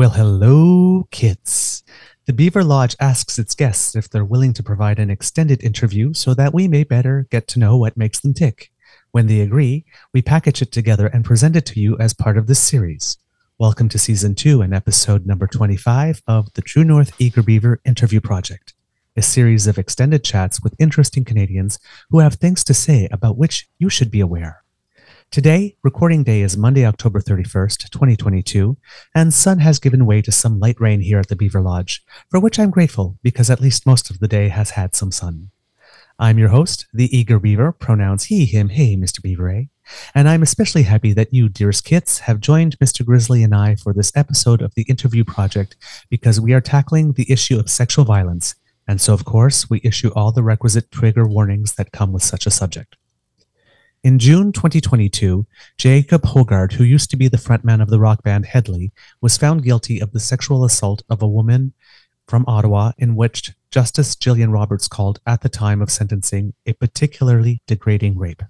Well, hello, kids. The Beaver Lodge asks its guests if they're willing to provide an extended interview so that we may better get to know what makes them tick. When they agree, we package it together and present it to you as part of this series. Welcome to season two and episode number 25 of the True North Eager Beaver Interview Project, a series of extended chats with interesting Canadians who have things to say about which you should be aware. Today, recording day is Monday, October 31st, 2022, and sun has given way to some light rain here at the Beaver Lodge, for which I'm grateful because at least most of the day has had some sun. I'm your host, the Eager Beaver, pronouns he, him, hey, Mr. Beaver, eh? And I'm especially happy that you, dearest kits, have joined Mr. Grizzly and I for this episode of the Interview Project because we are tackling the issue of sexual violence, and so, of course, we issue all the requisite trigger warnings that come with such a subject. In June 2022, Jacob Hoggard, who used to be the frontman of the rock band Hedley, was found guilty of the sexual assault of a woman from Ottawa, in which Justice Gillian Roberts called, at the time of sentencing, a particularly degrading rape.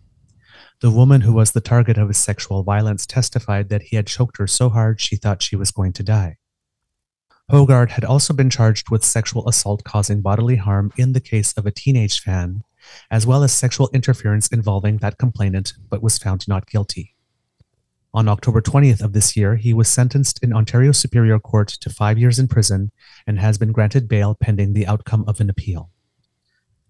The woman who was the target of his sexual violence testified that he had choked her so hard she thought she was going to die. Hoggard had also been charged with sexual assault causing bodily harm in the case of a teenage fan as well as sexual interference involving that complainant, but was found not guilty. On October 20th of this year, he was sentenced in Ontario Superior Court to five years in prison and has been granted bail pending the outcome of an appeal.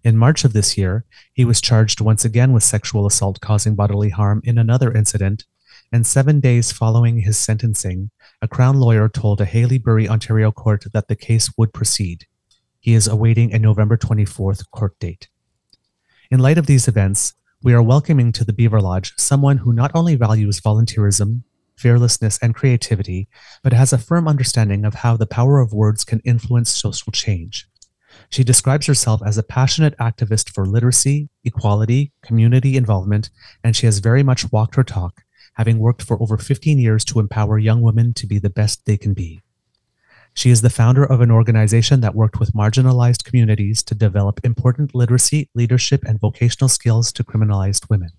In March of this year, he was charged once again with sexual assault causing bodily harm in another incident, and seven days following his sentencing, a Crown lawyer told a Haileybury, Ontario court that the case would proceed. He is awaiting a November 24th court date. In light of these events, we are welcoming to the Beaver Lodge someone who not only values volunteerism, fearlessness, and creativity, but has a firm understanding of how the power of words can influence social change. She describes herself as a passionate activist for literacy, equality, community involvement, and she has very much walked her talk, having worked for over 15 years to empower young women to be the best they can be. She is the founder of an organization that worked with marginalized communities to develop important literacy, leadership, and vocational skills to criminalized women.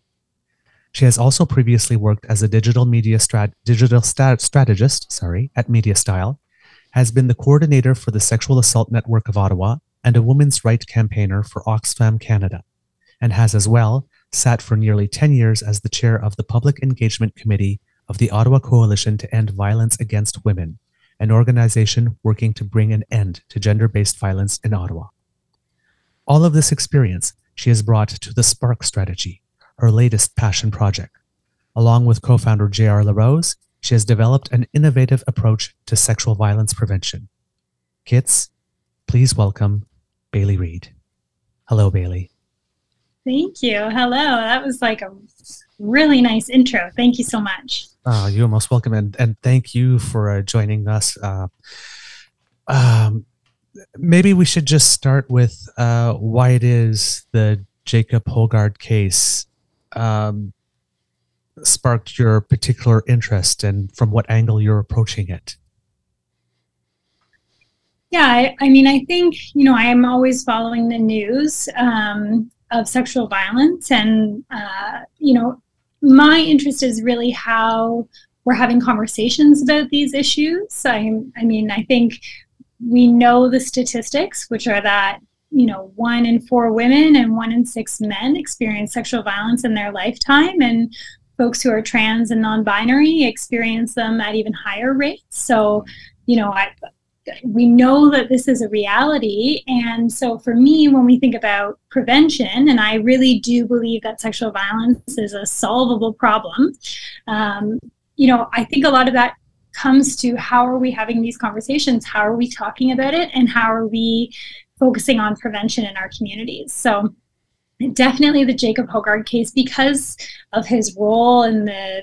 She has also previously worked as a digital media strat- digital stat- strategist sorry, at MediaStyle, has been the coordinator for the Sexual Assault Network of Ottawa, and a women's right campaigner for Oxfam Canada, and has as well sat for nearly 10 years as the chair of the Public Engagement Committee of the Ottawa Coalition to End Violence Against Women, an organization working to bring an end to gender based violence in Ottawa. All of this experience she has brought to the Spark Strategy, her latest passion project. Along with co founder J.R. LaRose, she has developed an innovative approach to sexual violence prevention. Kits, please welcome Bailey Reid. Hello, Bailey. Thank you. Hello. That was like a really nice intro. Thank you so much. Uh, you're most welcome, and, and thank you for uh, joining us. Uh, um, maybe we should just start with uh, why it is the Jacob Hoggard case um, sparked your particular interest and from what angle you're approaching it. Yeah, I, I mean, I think, you know, I am always following the news um, of sexual violence and, uh, you know, my interest is really how we're having conversations about these issues. I, I mean, I think we know the statistics, which are that you know one in four women and one in six men experience sexual violence in their lifetime, and folks who are trans and non-binary experience them at even higher rates. So, you know, I, we know that this is a reality. And so for me, when we think about prevention, and I really do believe that sexual violence is a solvable problem, um, you know, I think a lot of that comes to how are we having these conversations? How are we talking about it? And how are we focusing on prevention in our communities? So definitely the Jacob Hoggard case because of his role in the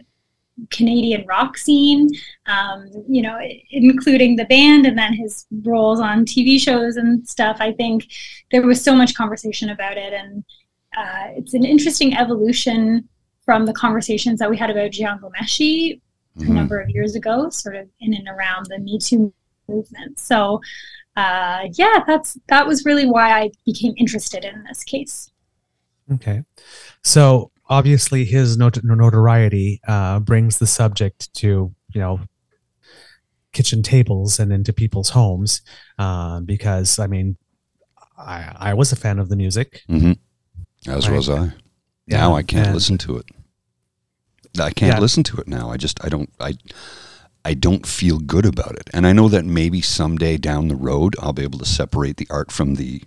Canadian rock scene, um, you know, including the band and then his roles on TV shows and stuff. I think there was so much conversation about it, and uh, it's an interesting evolution from the conversations that we had about Jian Ghomeshi mm-hmm. a number of years ago, sort of in and around the Me Too movement. So, uh, yeah, that's that was really why I became interested in this case. Okay, so obviously his not- notoriety uh, brings the subject to you know kitchen tables and into people's homes uh, because I mean I I was a fan of the music. Mm-hmm. As right? was I. Yeah, now I can't and, listen to it. I can't yeah. listen to it now. I just I don't I I don't feel good about it. And I know that maybe someday down the road I'll be able to separate the art from the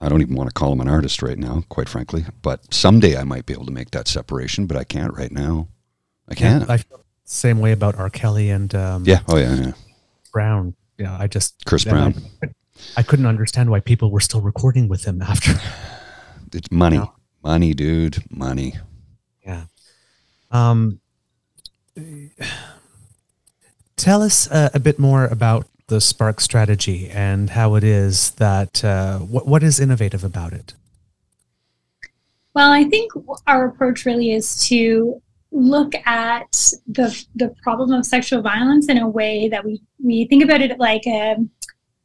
I don't even want to call him an artist right now, quite frankly. But someday I might be able to make that separation, but I can't right now. I can't. Yeah, I feel the same way about R. Kelly and um, yeah, oh yeah, yeah. Brown. Yeah, I just Chris Brown. I, I, couldn't understand why people were still recording with him after. It's money, money, dude, money. Yeah. Um. Tell us uh, a bit more about the Spark strategy and how it is that uh, what what is innovative about it? Well, I think our approach really is to look at the the problem of sexual violence in a way that we we think about it like a, um,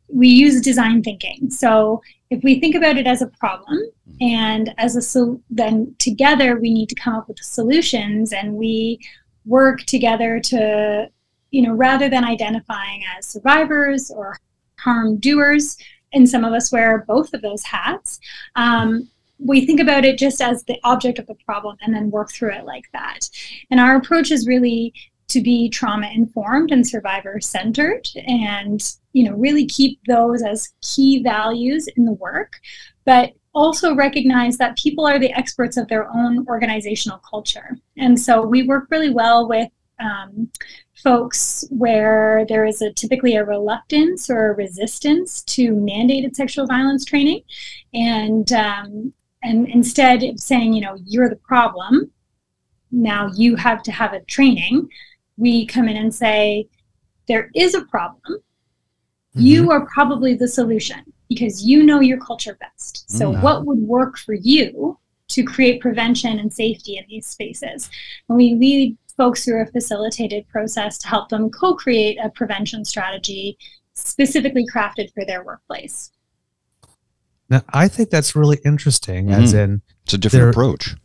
we use design thinking. So if we think about it as a problem and as a so then together we need to come up with the solutions and we work together to you know, rather than identifying as survivors or harm doers, and some of us wear both of those hats, um, we think about it just as the object of the problem and then work through it like that. And our approach is really to be trauma informed and survivor centered and you know really keep those as key values in the work but also recognize that people are the experts of their own organizational culture and so we work really well with um, folks where there is a typically a reluctance or a resistance to mandated sexual violence training, and um, and instead of saying you know you're the problem, now you have to have a training. We come in and say there is a problem. Mm-hmm. You are probably the solution because you know your culture best. So, mm-hmm. what would work for you to create prevention and safety in these spaces? And we lead folks through a facilitated process to help them co create a prevention strategy specifically crafted for their workplace. Now, I think that's really interesting, mm-hmm. as in, it's a different approach.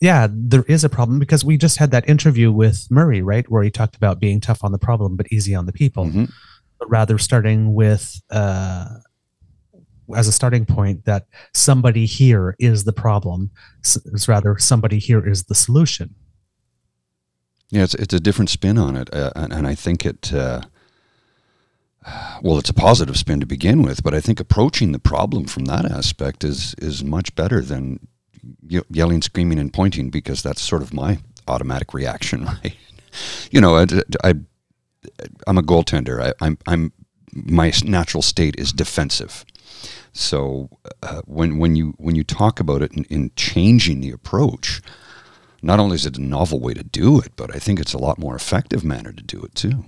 Yeah, there is a problem because we just had that interview with Murray, right, where he talked about being tough on the problem but easy on the people. Mm-hmm. But rather starting with, uh, as a starting point, that somebody here is the problem, it's rather somebody here is the solution. Yeah, it's it's a different spin on it, uh, and, and, I think it. Uh, well, it's a positive spin to begin with, but I think approaching the problem from that aspect is is much better than yelling, screaming, and pointing because that's sort of my automatic reaction, right? You know, I, I am a goaltender. I, I'm I'm my natural state is defensive. So uh, when when you when you talk about it in, in changing the approach, not only is it a novel way to do it, but I think it's a lot more effective manner to do it too.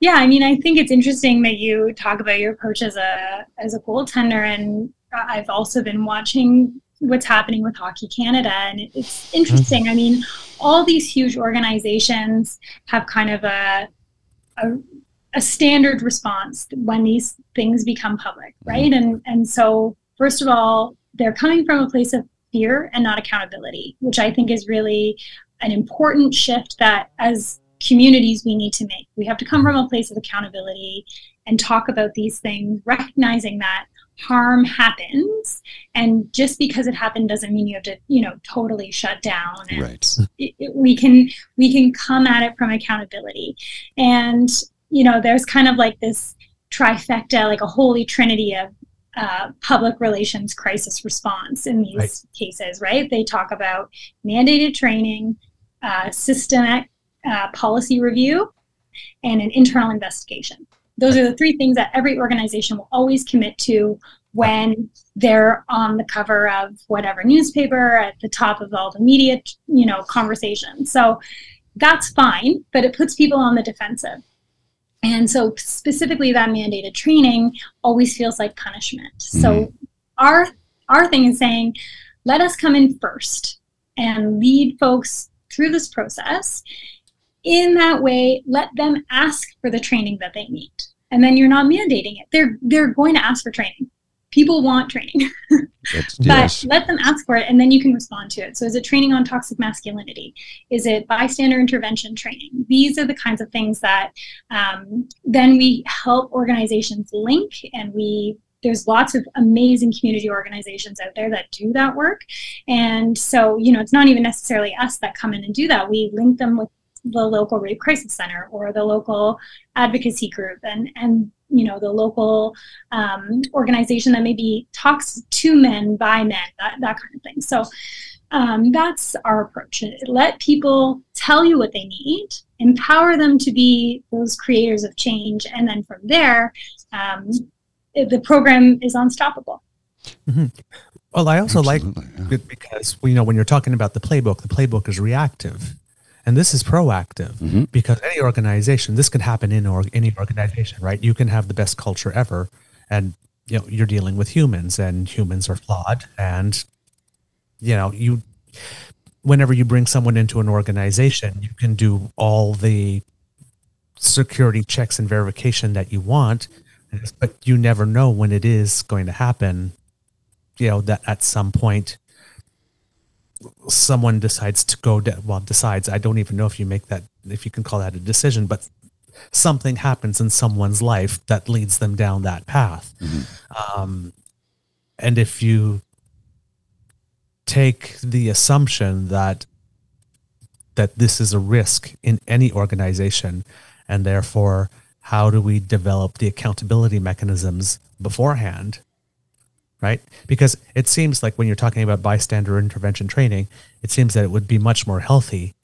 Yeah, I mean, I think it's interesting that you talk about your approach as a as a goaltender, and I've also been watching what's happening with Hockey Canada, and it's interesting. Mm-hmm. I mean, all these huge organizations have kind of a, a a standard response when these things become public, right? Mm-hmm. And and so first of all, they're coming from a place of fear and not accountability, which I think is really an important shift that as communities we need to make. We have to come from a place of accountability and talk about these things, recognizing that harm happens and just because it happened doesn't mean you have to you know totally shut down and right. it, it, we can we can come at it from accountability and you know there's kind of like this trifecta like a holy trinity of uh, public relations crisis response in these right. cases, right? They talk about mandated training, uh, systemic uh, policy review, and an internal investigation. Those are the three things that every organization will always commit to when they're on the cover of whatever newspaper at the top of all the media you know conversations so that's fine but it puts people on the defensive and so specifically that mandated training always feels like punishment. Mm-hmm. so our our thing is saying let us come in first and lead folks through this process. In that way let them ask for the training that they need. And then you're not mandating it. They're they're going to ask for training people want training. But yes. let them ask for it and then you can respond to it. So is it training on toxic masculinity? Is it bystander intervention training? These are the kinds of things that um, then we help organizations link and we there's lots of amazing community organizations out there that do that work. And so you know it's not even necessarily us that come in and do that. We link them with the local rape crisis center or the local advocacy group and and you know the local um, organization that maybe talks to men by men that, that kind of thing so um, that's our approach let people tell you what they need empower them to be those creators of change and then from there um, the program is unstoppable mm-hmm. well i also Absolutely, like yeah. it because you know when you're talking about the playbook the playbook is reactive and this is proactive mm-hmm. because any organization this can happen in or any organization right you can have the best culture ever and you know you're dealing with humans and humans are flawed and you know you whenever you bring someone into an organization you can do all the security checks and verification that you want but you never know when it is going to happen you know that at some point someone decides to go de- well decides i don't even know if you make that if you can call that a decision but something happens in someone's life that leads them down that path mm-hmm. um, and if you take the assumption that that this is a risk in any organization and therefore how do we develop the accountability mechanisms beforehand right? Because it seems like when you're talking about bystander intervention training, it seems that it would be much more healthy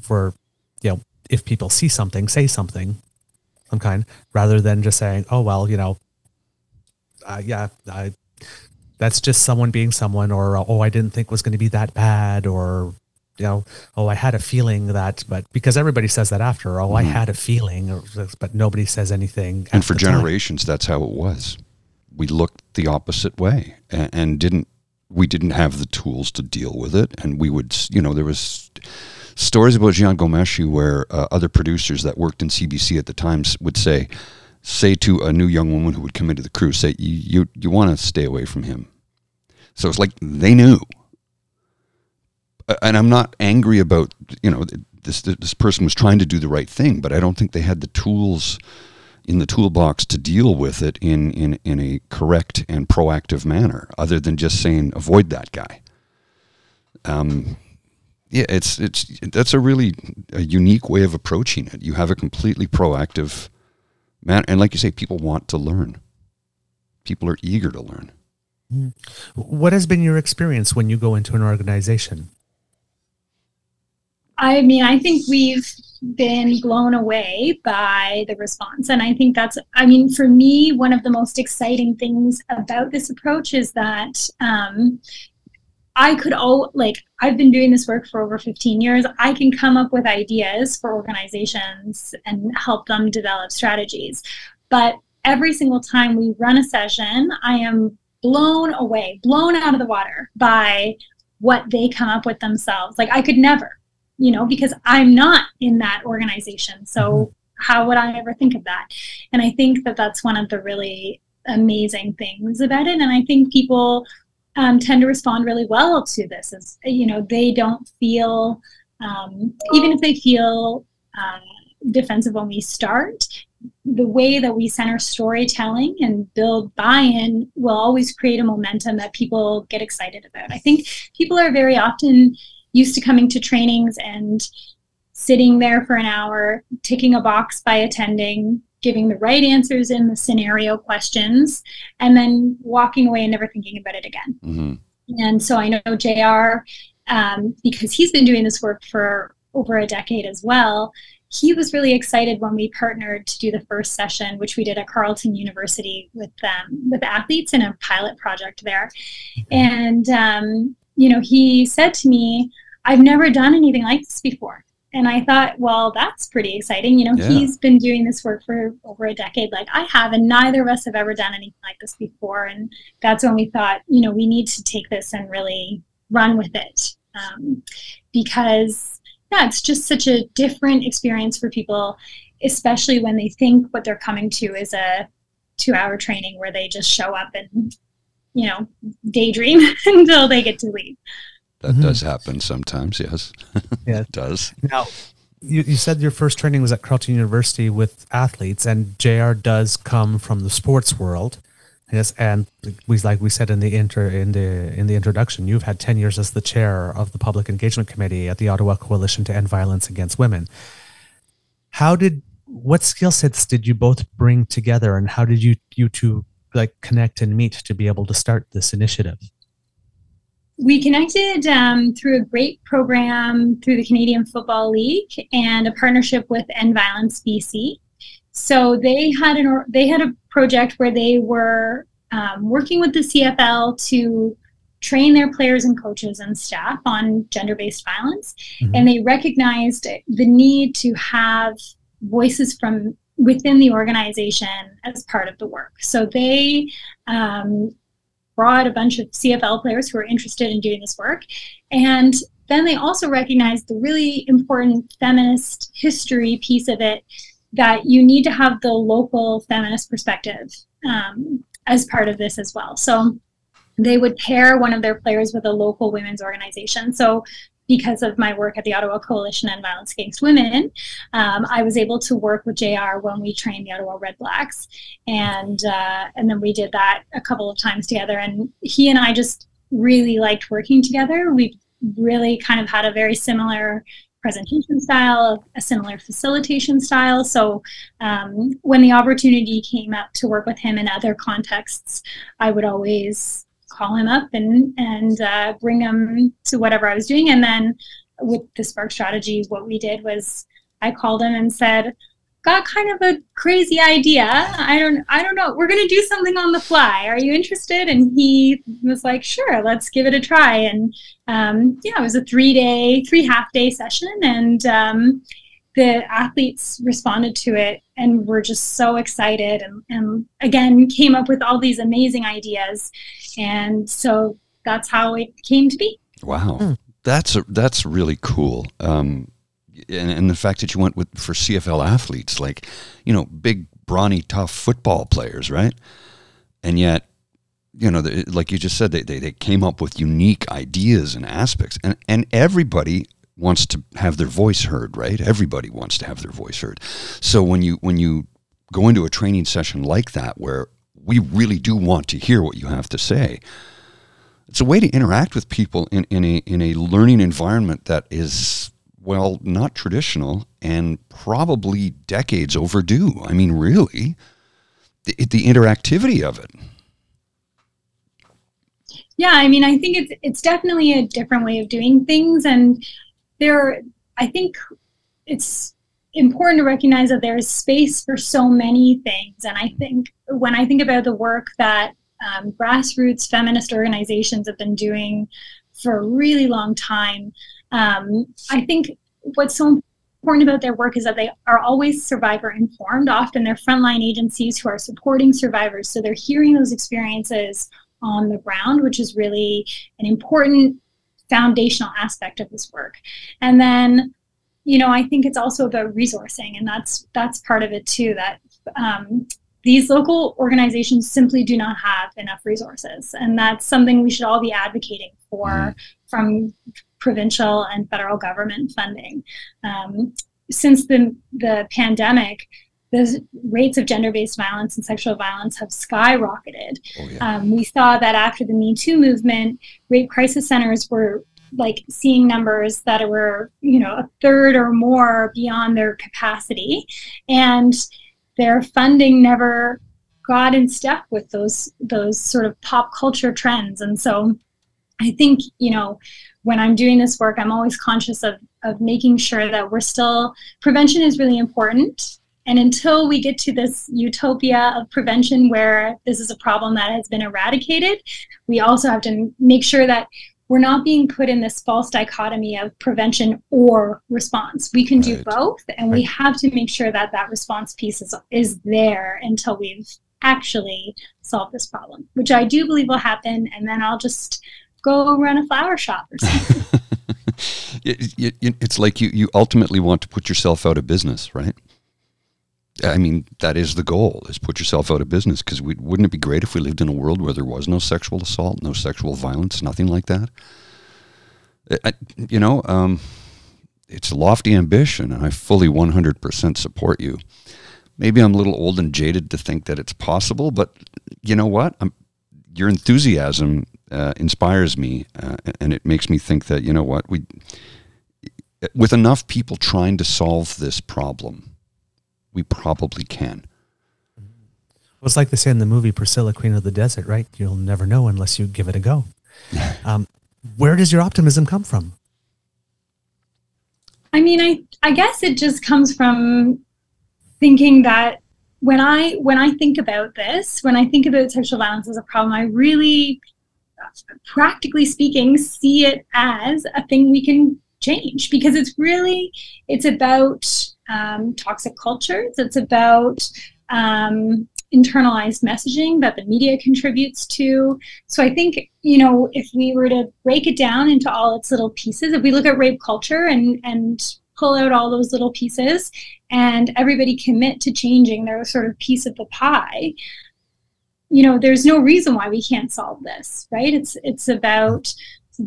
for, you know, if people see something, say something, some kind, rather than just saying, oh, well, you know, uh, yeah, I, that's just someone being someone, or, oh, I didn't think was going to be that bad, or, you know, oh, I had a feeling that, but because everybody says that after, oh, mm-hmm. I had a feeling, but nobody says anything. And for generations, time. that's how it was we looked the opposite way and, and, didn't we didn't have the tools to deal with it. And we would you know there was stories about Jian Ghomeshi where uh, other producers that worked in CBC at the time would say say to a new young woman who would come into the crew say you, you want to stay away from him. So it's like they knew. And I'm not angry about you know this this person was trying to do the right thing but I don't think they had the tools in the toolbox to deal with it in, in, in a correct and proactive manner, other than just saying avoid that guy. Um, yeah, it's it's that's a really a unique way of approaching it. You have a completely proactive man, and like you say, people want to learn. People are eager to learn. Mm-hmm. What has been your experience when you go into an organization? I mean, I think we've been blown away by the response. And I think that's, I mean, for me, one of the most exciting things about this approach is that um, I could, all like, I've been doing this work for over 15 years. I can come up with ideas for organizations and help them develop strategies. But every single time we run a session, I am blown away, blown out of the water by what they come up with themselves. Like, I could never you know, because I'm not in that organization. So mm-hmm. how would I ever think of that? And I think that that's one of the really amazing things about it. And I think people um, tend to respond really well to this. Is you know, they don't feel um, even if they feel uh, defensive when we start. The way that we center storytelling and build buy-in will always create a momentum that people get excited about. I think people are very often used to coming to trainings and sitting there for an hour, ticking a box by attending, giving the right answers in the scenario questions, and then walking away and never thinking about it again. Mm-hmm. And so I know JR, um, because he's been doing this work for over a decade as well. He was really excited when we partnered to do the first session, which we did at Carleton University with um, with athletes in a pilot project there. And um, you know, he said to me, "I've never done anything like this before." and I thought, well, that's pretty exciting. You know, yeah. he's been doing this work for over a decade, like I have, and neither of us have ever done anything like this before. And that's when we thought, you know, we need to take this and really run with it um, because, yeah, it's just such a different experience for people, especially when they think what they're coming to is a two-hour training where they just show up and, you know, daydream until they get to leave. That mm-hmm. does happen sometimes, yes. Yeah, it does. Now, you, you said your first training was at Carleton University with athletes, and JR does come from the sports world. Yes, and we like we said in the inter in the in the introduction, you've had ten years as the chair of the public engagement committee at the Ottawa Coalition to End Violence Against Women. How did what skill sets did you both bring together, and how did you you two like connect and meet to be able to start this initiative? we connected um, through a great program through the Canadian Football League and a partnership with End Violence BC. So they had an they had a project where they were um, working with the CFL to train their players and coaches and staff on gender-based violence, mm-hmm. and they recognized the need to have voices from within the organization as part of the work. So they um, brought a bunch of CFL players who are interested in doing this work. And then they also recognized the really important feminist history piece of it that you need to have the local feminist perspective um, as part of this as well. So they would pair one of their players with a local women's organization. So because of my work at the Ottawa Coalition on Violence Against Women, um, I was able to work with JR when we trained the Ottawa Red Blacks, and uh, and then we did that a couple of times together. And he and I just really liked working together. We really kind of had a very similar presentation style, a similar facilitation style. So um, when the opportunity came up to work with him in other contexts, I would always call him up and and uh, bring him to whatever I was doing. And then with the Spark strategy, what we did was I called him and said, "Got kind of a crazy idea. I don't I don't know. We're gonna do something on the fly. Are you interested?" And he was like, "Sure, let's give it a try." And um, yeah, it was a three day, three half day session, and um, the athletes responded to it and we were just so excited and, and again came up with all these amazing ideas. And so that's how it came to be. Wow. Hmm. that's a, that's really cool. Um, and, and the fact that you went with for cfl athletes like you know big brawny tough football players right? And yet you know, like you just said, they, they, they came up with unique ideas and aspects, and, and everybody wants to have their voice heard, right? Everybody wants to have their voice heard. So when you when you go into a training session like that where we really do want to hear what you have to say, it's a way to interact with people in, in a in a learning environment that is well not traditional and probably decades overdue. I mean, really, the, the interactivity of it. Yeah, I mean, I think it's it's definitely a different way of doing things, and there, I think it's important to recognize that there is space for so many things. And I think when I think about the work that um, grassroots feminist organizations have been doing for a really long time, um, I think what's so important about their work is that they are always survivor informed. Often they're frontline agencies who are supporting survivors. So they're hearing those experiences on the ground, which is really an important foundational aspect of this work. And then, you know, I think it's also about resourcing, and that's that's part of it too. That um, these local organizations simply do not have enough resources, and that's something we should all be advocating for mm. from provincial and federal government funding. Um, since the the pandemic, the rates of gender-based violence and sexual violence have skyrocketed. Oh, yeah. um, we saw that after the Me Too movement, rape crisis centers were like seeing numbers that were, you know, a third or more beyond their capacity, and their funding never got in step with those those sort of pop culture trends. And so, I think you know, when I'm doing this work, I'm always conscious of of making sure that we're still prevention is really important and until we get to this utopia of prevention where this is a problem that has been eradicated, we also have to make sure that we're not being put in this false dichotomy of prevention or response. We can right. do both, and right. we have to make sure that that response piece is, is there until we've actually solved this problem, which I do believe will happen. And then I'll just go run a flower shop or something. it's like you, you ultimately want to put yourself out of business, right? I mean, that is the goal: is put yourself out of business. Because wouldn't it be great if we lived in a world where there was no sexual assault, no sexual violence, nothing like that? I, you know, um, it's a lofty ambition, and I fully 100% support you. Maybe I'm a little old and jaded to think that it's possible, but you know what? I'm, your enthusiasm uh, inspires me, uh, and it makes me think that you know what we, with enough people trying to solve this problem we probably can. Well, it's like they say in the movie Priscilla, Queen of the Desert, right? You'll never know unless you give it a go. um, where does your optimism come from? I mean, I I guess it just comes from thinking that when I when I think about this, when I think about sexual violence as a problem, I really, practically speaking, see it as a thing we can change because it's really it's about um, toxic cultures. It's about um, internalized messaging that the media contributes to. So I think, you know, if we were to break it down into all its little pieces, if we look at rape culture and, and pull out all those little pieces and everybody commit to changing their sort of piece of the pie, you know, there's no reason why we can't solve this, right? It's it's about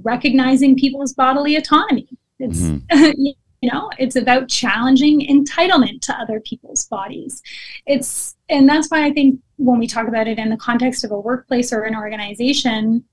recognizing people's bodily autonomy. It's mm-hmm. you know it's about challenging entitlement to other people's bodies. It's and that's why i think when we talk about it in the context of a workplace or an organization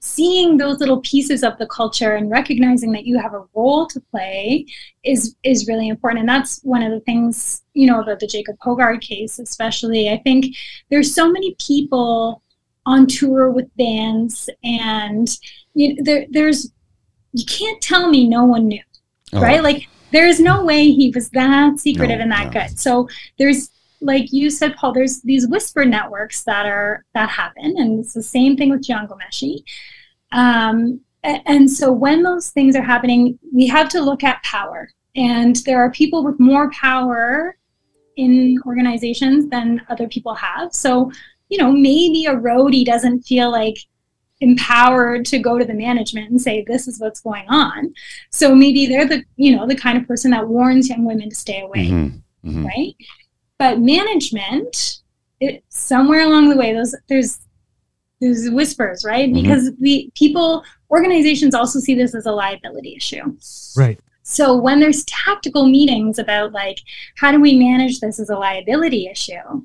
seeing those little pieces of the culture and recognizing that you have a role to play is is really important. And that's one of the things you know about the jacob Hoggard case especially. I think there's so many people on tour with bands and you know, there, there's you can't tell me no one knew oh. right? Like there is no way he was that secretive no, and that no. good. So there's like you said, Paul, there's these whisper networks that are that happen, and it's the same thing with Jian Ghomeshi. Um, and so when those things are happening, we have to look at power. And there are people with more power in organizations than other people have. So, you know, maybe a roadie doesn't feel like empowered to go to the management and say this is what's going on so maybe they're the you know the kind of person that warns young women to stay away mm-hmm. Mm-hmm. right but management it, somewhere along the way those there's there's whispers right mm-hmm. because the people organizations also see this as a liability issue right so when there's tactical meetings about like how do we manage this as a liability issue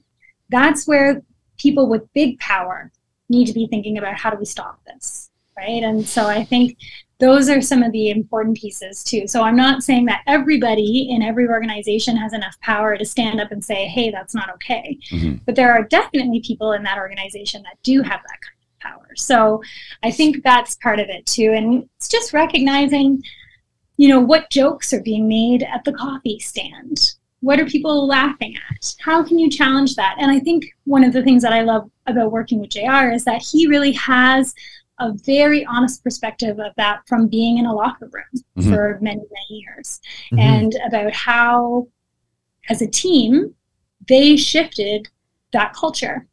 that's where people with big power need to be thinking about how do we stop this, right? And so I think those are some of the important pieces too. So I'm not saying that everybody in every organization has enough power to stand up and say, hey, that's not okay. Mm-hmm. But there are definitely people in that organization that do have that kind of power. So I think that's part of it too. And it's just recognizing, you know, what jokes are being made at the coffee stand what are people laughing at? How can you challenge that? And I think one of the things that I love about working with JR is that he really has a very honest perspective of that from being in a locker room mm-hmm. for many, many years mm-hmm. and about how, as a team, they shifted that culture.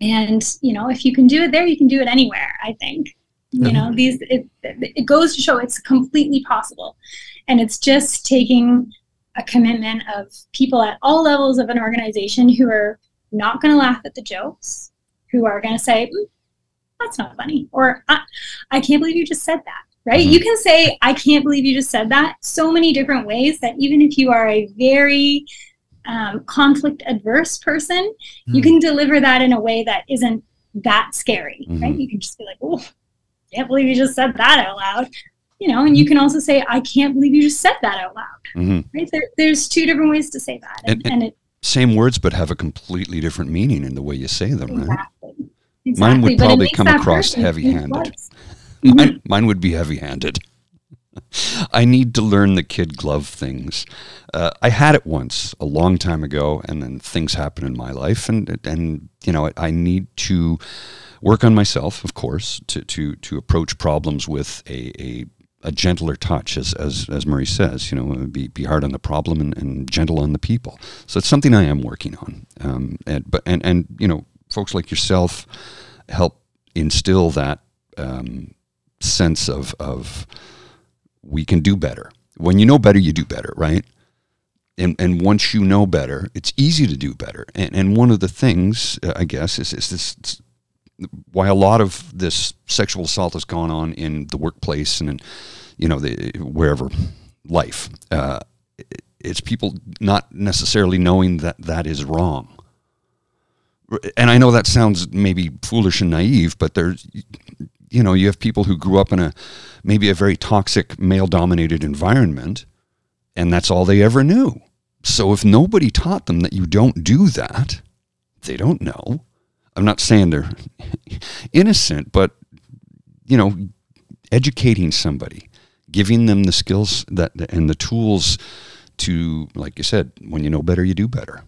And, you know, if you can do it there, you can do it anywhere, I think. You know, these, it, it goes to show it's completely possible. And it's just taking a commitment of people at all levels of an organization who are not going to laugh at the jokes, who are going to say, mm, that's not funny, or I, I, can't believe you just said that, right? Mm-hmm. You can say, I can't believe you just said that so many different ways that even if you are a very um, conflict adverse person, mm-hmm. you can deliver that in a way that isn't that scary, mm-hmm. right? You can just be like, oh, can't believe you just said that out loud you know, and you can also say, I can't believe you just said that out loud. Mm-hmm. Right? There, there's two different ways to say that. And, and, and, it, same words, but have a completely different meaning in the way you say them, exactly. right? Exactly. Mine would probably come across heavy handed. Mine, mine would be heavy handed. I need to learn the kid glove things. Uh, I had it once a long time ago, and then things happen in my life, and and you know I need to work on myself, of course, to to to approach problems with a, a a gentler touch, as, as, as Murray says, you know, be, be hard on the problem and, and gentle on the people. So it's something I am working on. Um, and, but, and, and, you know, folks like yourself help instill that um, sense of, of we can do better. When you know better, you do better, right? And, and once you know better, it's easy to do better. And, and one of the things, uh, I guess, is, is this why a lot of this sexual assault has gone on in the workplace and in, you know, the, wherever life. Uh, it's people not necessarily knowing that that is wrong. And I know that sounds maybe foolish and naive, but there's, you know, you have people who grew up in a maybe a very toxic male dominated environment, and that's all they ever knew. So if nobody taught them that you don't do that, they don't know. I'm not saying they're innocent, but you know, educating somebody, giving them the skills that and the tools to, like you said, when you know better, you do better.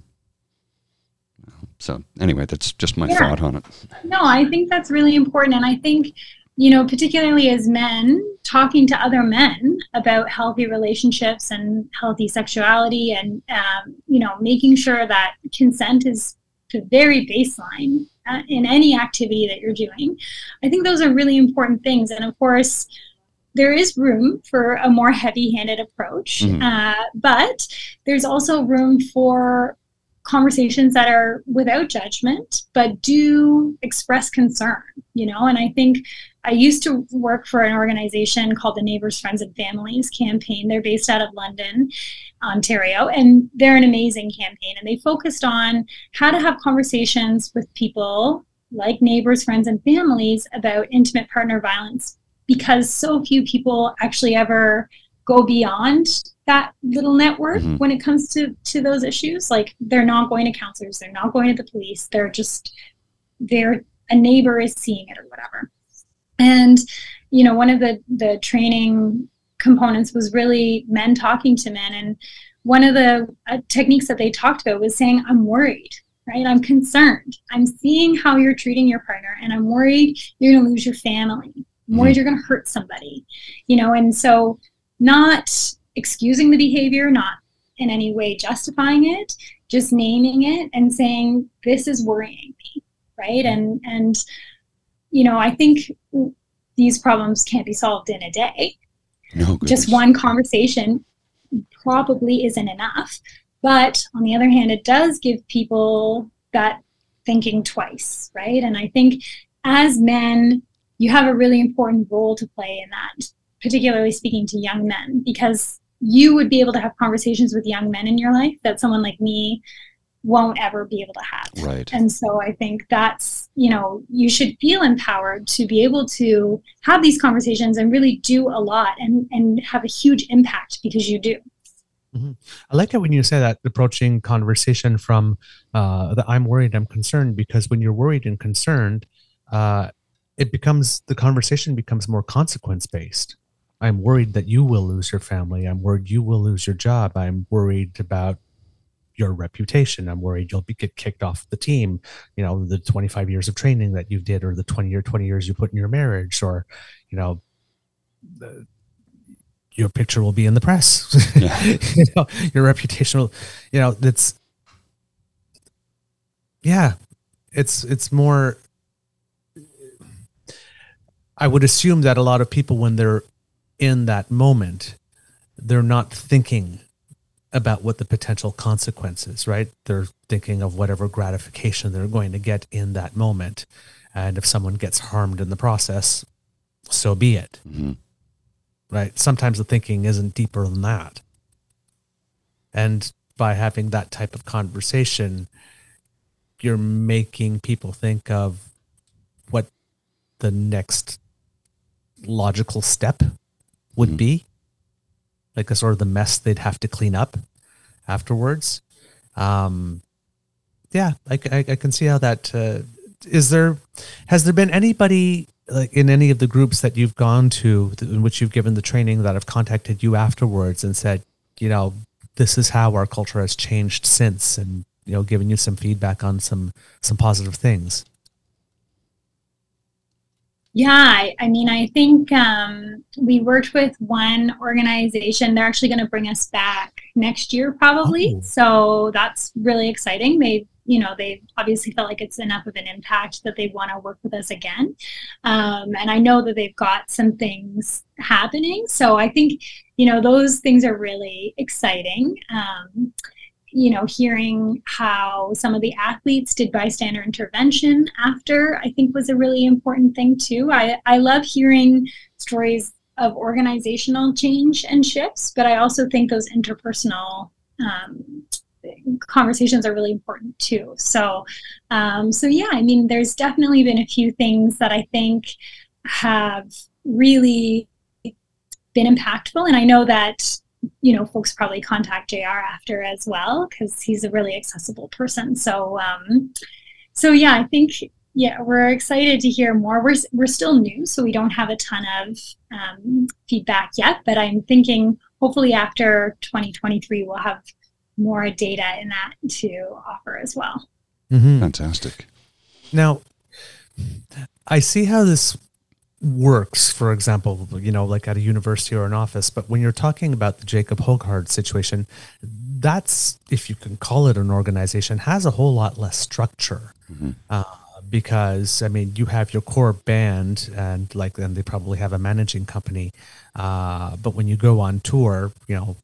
So anyway, that's just my yeah. thought on it. No, I think that's really important, and I think you know, particularly as men, talking to other men about healthy relationships and healthy sexuality, and um, you know, making sure that consent is the very baseline uh, in any activity that you're doing. I think those are really important things. And of course, there is room for a more heavy handed approach, mm-hmm. uh, but there's also room for conversations that are without judgment but do express concern you know and i think i used to work for an organization called the neighbors friends and families campaign they're based out of london ontario and they're an amazing campaign and they focused on how to have conversations with people like neighbors friends and families about intimate partner violence because so few people actually ever go beyond that little network mm-hmm. when it comes to to those issues. Like they're not going to counselors they're not going to the police they're just they're a neighbor is seeing it or whatever. And you know one of the the training components was really men talking to men and one of the uh, techniques that they talked about was saying i'm worried right? I'm concerned. I'm seeing how you're treating your partner and i'm worried you're going to lose your family worried mm-hmm. you're going to hurt somebody you know and so not excusing the behavior, not in any way justifying it, just naming it and saying, this is worrying me, right? And, and, you know, I think these problems can't be solved in a day. No, just one conversation probably isn't enough. But on the other hand, it does give people that thinking twice, right? And I think as men, you have a really important role to play in that, particularly speaking to young men, because you would be able to have conversations with young men in your life that someone like me won't ever be able to have. Right. And so I think that's, you know, you should feel empowered to be able to have these conversations and really do a lot and, and have a huge impact because you do. Mm-hmm. I like it when you say that approaching conversation from uh, the I'm worried, I'm concerned, because when you're worried and concerned, uh, it becomes the conversation becomes more consequence based. I'm worried that you will lose your family. I'm worried you will lose your job. I'm worried about your reputation. I'm worried you'll be, get kicked off the team. You know, the 25 years of training that you did, or the 20 or 20 years you put in your marriage, or you know, the, your picture will be in the press. Yeah. you know, your reputation will. You know, that's yeah, it's it's more. I would assume that a lot of people, when they're in that moment, they're not thinking about what the potential consequences, right? They're thinking of whatever gratification they're going to get in that moment. And if someone gets harmed in the process, so be it. Mm-hmm. Right? Sometimes the thinking isn't deeper than that. And by having that type of conversation, you're making people think of what the next logical step would mm-hmm. be, like a sort of the mess they'd have to clean up afterwards. Um, yeah, I, I, I can see how that uh, is there. Has there been anybody like in any of the groups that you've gone to in which you've given the training that have contacted you afterwards and said you know this is how our culture has changed since and you know given you some feedback on some some positive things yeah, I, I mean, I think um, we worked with one organization. They're actually going to bring us back next year, probably. Oh. So that's really exciting. They, you know, they obviously felt like it's enough of an impact that they want to work with us again. Um, and I know that they've got some things happening. So I think, you know, those things are really exciting. Um, you know, hearing how some of the athletes did bystander intervention after, I think was a really important thing too. I, I love hearing stories of organizational change and shifts, but I also think those interpersonal um, conversations are really important too. So, um, so yeah, I mean, there's definitely been a few things that I think have really been impactful, and I know that you know, folks probably contact JR after as well because he's a really accessible person. So, um, so yeah, I think yeah, we're excited to hear more. We're we're still new, so we don't have a ton of um, feedback yet. But I'm thinking hopefully after 2023 we'll have more data in that to offer as well. Mm-hmm. Fantastic. Now, I see how this works, for example, you know, like at a university or an office. But when you're talking about the Jacob Hoggard situation, that's, if you can call it an organization, has a whole lot less structure. Mm-hmm. Uh, because I mean, you have your core band, and like then they probably have a managing company. Uh, but when you go on tour, you know,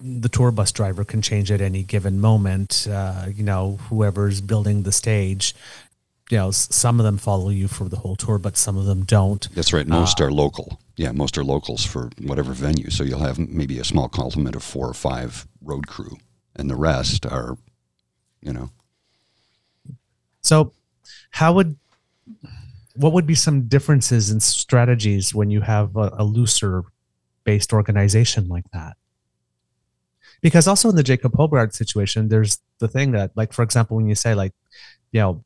the tour bus driver can change at any given moment. Uh, you know, whoever's building the stage you know, some of them follow you for the whole tour, but some of them don't. That's right. Most uh, are local. Yeah, most are locals for whatever venue. So you'll have maybe a small complement of four or five road crew, and the rest are, you know. So, how would what would be some differences in strategies when you have a, a looser based organization like that? Because also in the Jacob Hoggard situation, there's the thing that, like, for example, when you say like, you know,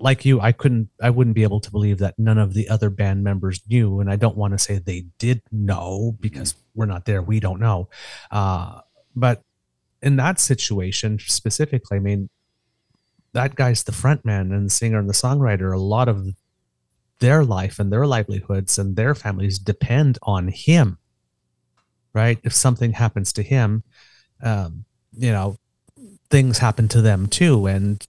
like you, I couldn't, I wouldn't be able to believe that none of the other band members knew. And I don't want to say they did know because we're not there. We don't know. Uh, but in that situation specifically, I mean, that guy's the front man and the singer and the songwriter. A lot of their life and their livelihoods and their families depend on him, right? If something happens to him, um, you know, things happen to them too. And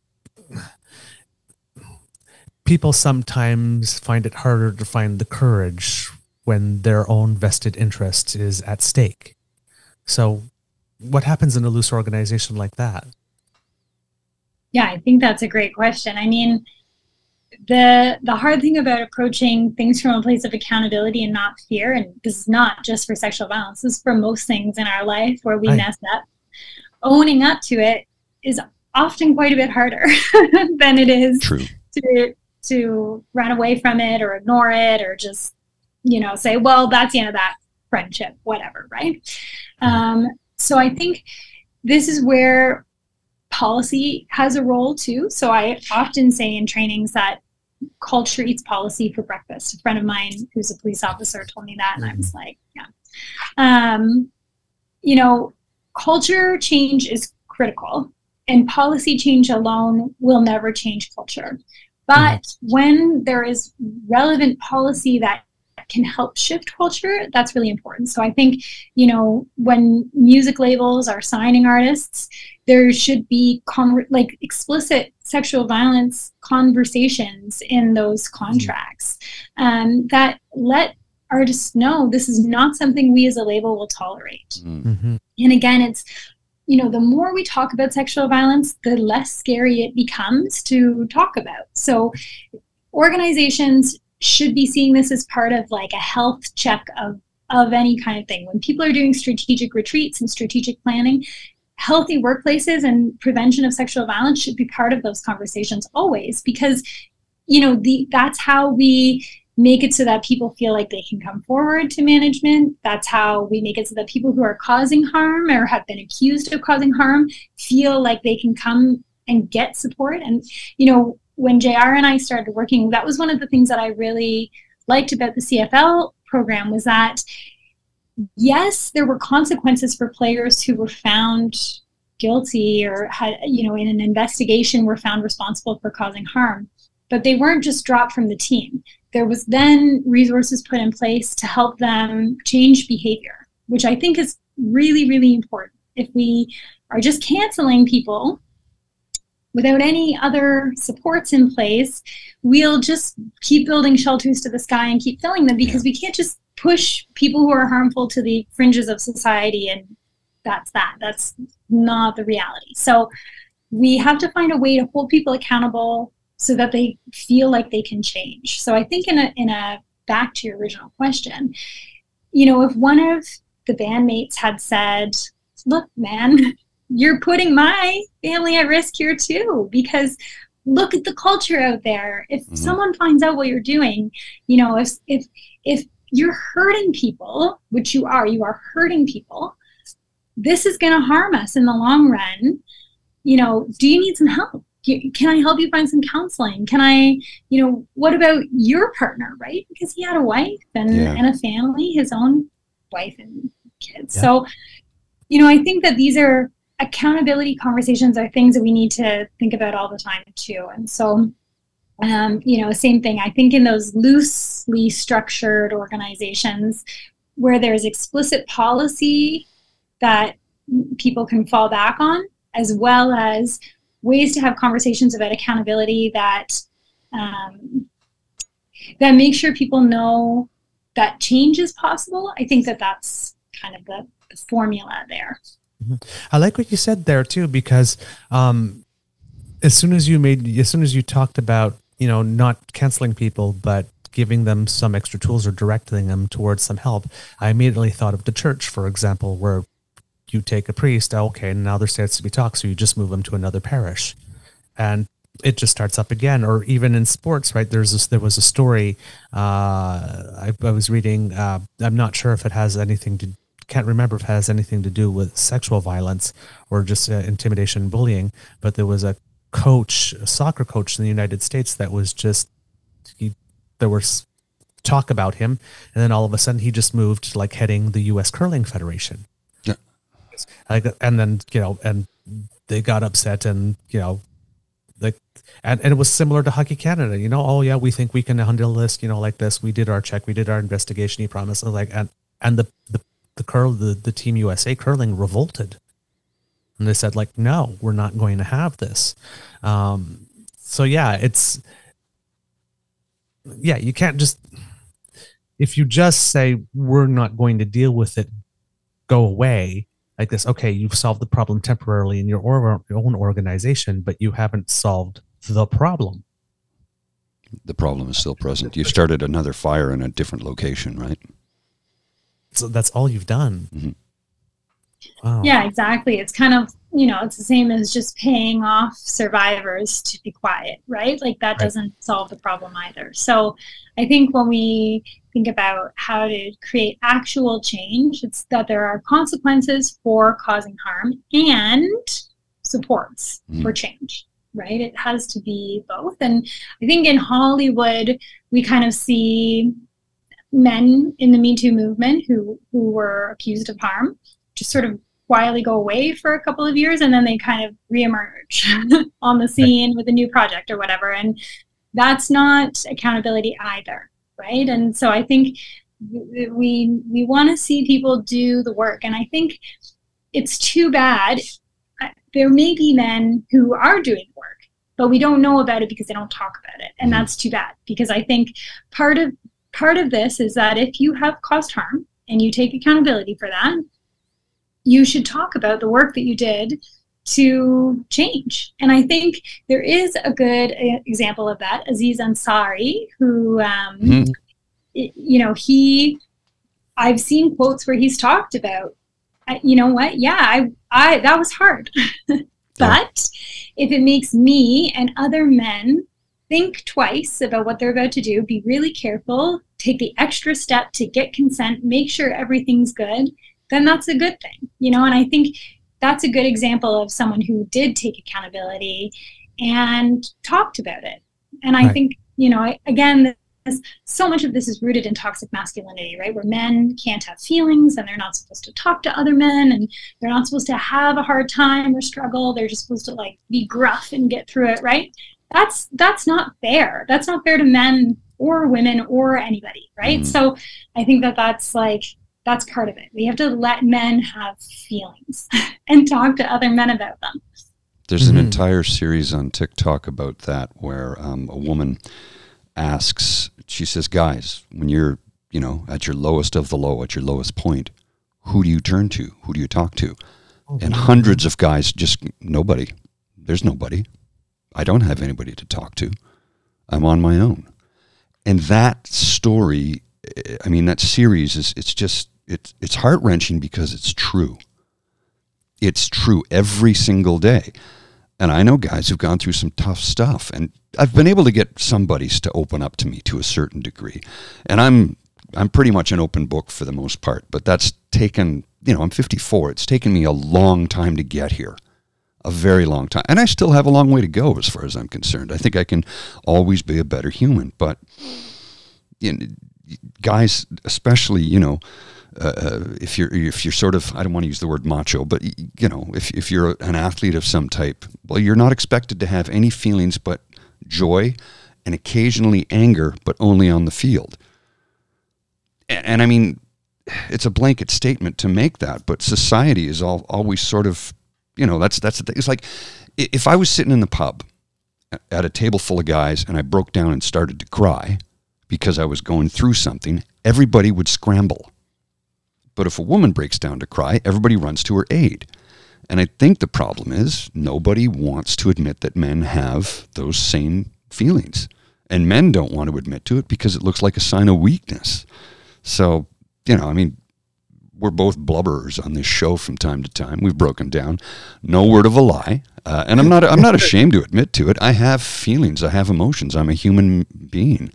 people sometimes find it harder to find the courage when their own vested interest is at stake. So, what happens in a loose organization like that? Yeah, I think that's a great question. I mean, the the hard thing about approaching things from a place of accountability and not fear, and this is not just for sexual violence, this is for most things in our life where we mess up. Owning up to it is often quite a bit harder than it is True. to to run away from it or ignore it or just you know say well that's the end of that friendship whatever right? Um, so i think this is where policy has a role too. So i often say in trainings that culture eats policy for breakfast. A friend of mine who's a police officer told me that and i was mm-hmm. like yeah. Um, you know culture change is critical and policy change alone will never change culture but mm-hmm. when there is relevant policy that can help shift culture, that's really important. So I think, you know, when music labels are signing artists, there should be con- like explicit sexual violence conversations in those mm-hmm. contracts um, that let artists know this is not something we as a label will tolerate. Mm-hmm. And again, it's you know, the more we talk about sexual violence, the less scary it becomes to talk about. So organizations should be seeing this as part of like a health check of of any kind of thing. When people are doing strategic retreats and strategic planning, healthy workplaces and prevention of sexual violence should be part of those conversations always because you know the that's how we make it so that people feel like they can come forward to management. That's how we make it so that people who are causing harm or have been accused of causing harm feel like they can come and get support. And, you know, when JR and I started working, that was one of the things that I really liked about the CFL program was that yes, there were consequences for players who were found guilty or had, you know, in an investigation were found responsible for causing harm, but they weren't just dropped from the team. There was then resources put in place to help them change behavior, which I think is really, really important. If we are just canceling people without any other supports in place, we'll just keep building shelters to the sky and keep filling them because yeah. we can't just push people who are harmful to the fringes of society and that's that. That's not the reality. So we have to find a way to hold people accountable so that they feel like they can change. So I think in a in a back to your original question, you know, if one of the bandmates had said, "Look, man, you're putting my family at risk here too because look at the culture out there if mm-hmm. someone finds out what you're doing you know if if if you're hurting people which you are you are hurting people this is going to harm us in the long run you know do you need some help can i help you find some counseling can i you know what about your partner right because he had a wife and, yeah. and a family his own wife and kids yeah. so you know i think that these are accountability conversations are things that we need to think about all the time too. And so, um, you know, same thing. I think in those loosely structured organizations where there's explicit policy that people can fall back on, as well as ways to have conversations about accountability that um, that make sure people know that change is possible. I think that that's kind of the, the formula there. Mm-hmm. I like what you said there too, because um, as soon as you made, as soon as you talked about, you know, not canceling people, but giving them some extra tools or directing them towards some help, I immediately thought of the church, for example, where you take a priest, okay, and now there starts to be talk, so you just move them to another parish, and it just starts up again. Or even in sports, right? There's this, there was a story uh, I, I was reading. Uh, I'm not sure if it has anything to can't remember if it has anything to do with sexual violence or just uh, intimidation and bullying, but there was a coach, a soccer coach in the United States that was just, he, there was talk about him. And then all of a sudden he just moved like heading the U.S. Curling Federation. Yeah. And then, you know, and they got upset and, you know, like, and, and it was similar to Hockey Canada, you know, oh yeah, we think we can handle this, you know, like this. We did our check, we did our investigation, he promised. Like, and, and the, the the curl the, the team USA curling revolted. And they said, like, no, we're not going to have this. Um, so yeah, it's yeah, you can't just if you just say we're not going to deal with it, go away like this. Okay, you've solved the problem temporarily in your, or, your own organization, but you haven't solved the problem. The problem is still present. You've started another fire in a different location, right? So that's all you've done. Mm-hmm. Wow. Yeah, exactly. It's kind of, you know, it's the same as just paying off survivors to be quiet, right? Like that right. doesn't solve the problem either. So I think when we think about how to create actual change, it's that there are consequences for causing harm and supports mm-hmm. for change, right? It has to be both. And I think in Hollywood, we kind of see men in the Me Too movement who who were accused of harm just sort of quietly go away for a couple of years and then they kind of reemerge on the scene with a new project or whatever. And that's not accountability either, right? And so I think we we want to see people do the work, and I think it's too bad. There may be men who are doing work, but we don't know about it because they don't talk about it, and mm-hmm. that's too bad. Because I think part of part of this is that if you have caused harm and you take accountability for that, you should talk about the work that you did to change. And I think there is a good example of that, Aziz Ansari, who, um, mm-hmm. you know, he, I've seen quotes where he's talked about, you know what? Yeah, I, I, that was hard. but yeah. if it makes me and other men think twice about what they're about to do, be really careful, take the extra step to get consent, make sure everything's good, then that's a good thing. You know, and I think that's a good example of someone who did take accountability and talked about it. And I Right. think, you know, I, again, this, so much of this is rooted in toxic masculinity, right? Where men can't have feelings and they're not supposed to talk to other men and they're not supposed to have a hard time or struggle. They're just supposed to like be gruff and get through it, right? That's that's not fair. That's not fair to men or women or anybody, right? Mhm. So I think that that's like that's part of it. We have to let men have feelings and talk to other men about them. There's an Mhm. entire series on TikTok about that where um, a woman asks, she says, guys, when you're, you know, at your lowest of the low, at your lowest point, who do you turn to? Who do you talk to? And hundreds of guys just, nobody. There's nobody. I don't have anybody to talk to. I'm on my own. And that story, I mean, that series is, it's just, it's, it's heart wrenching because it's true. It's true every single day. And I know guys who've gone through some tough stuff, and I've been able to get somebody's to open up to me to a certain degree. And I'm I'm pretty much an open book for the most part, but that's taken, you know, I'm 54. It's taken me a long time to get here. A very long time. And I still have a long way to go as far as I'm concerned. I think I can always be a better human, but you know, guys, especially, you know, uh, uh, if you're if you're sort of I don't want to use the word macho, but you know if if you're an athlete of some type, well, you're not expected to have any feelings but joy and occasionally anger, but only on the field. And, and I mean, it's a blanket statement to make that, but society is all always sort of, you know, that's that's the thing. It's like if I was sitting in the pub at a table full of guys and I broke down and started to cry because I was going through something, everybody would scramble. But if a woman breaks down to cry, everybody runs to her aid. And I think the problem is nobody wants to admit that men have those same feelings. And men don't want to admit to it because it looks like a sign of weakness. So, you know, I mean, we're both blubberers on this show from time to time. We've broken down. No word of a lie. Uh, and I'm not I'm not ashamed to admit to it. I have feelings. I have emotions. I'm a human being.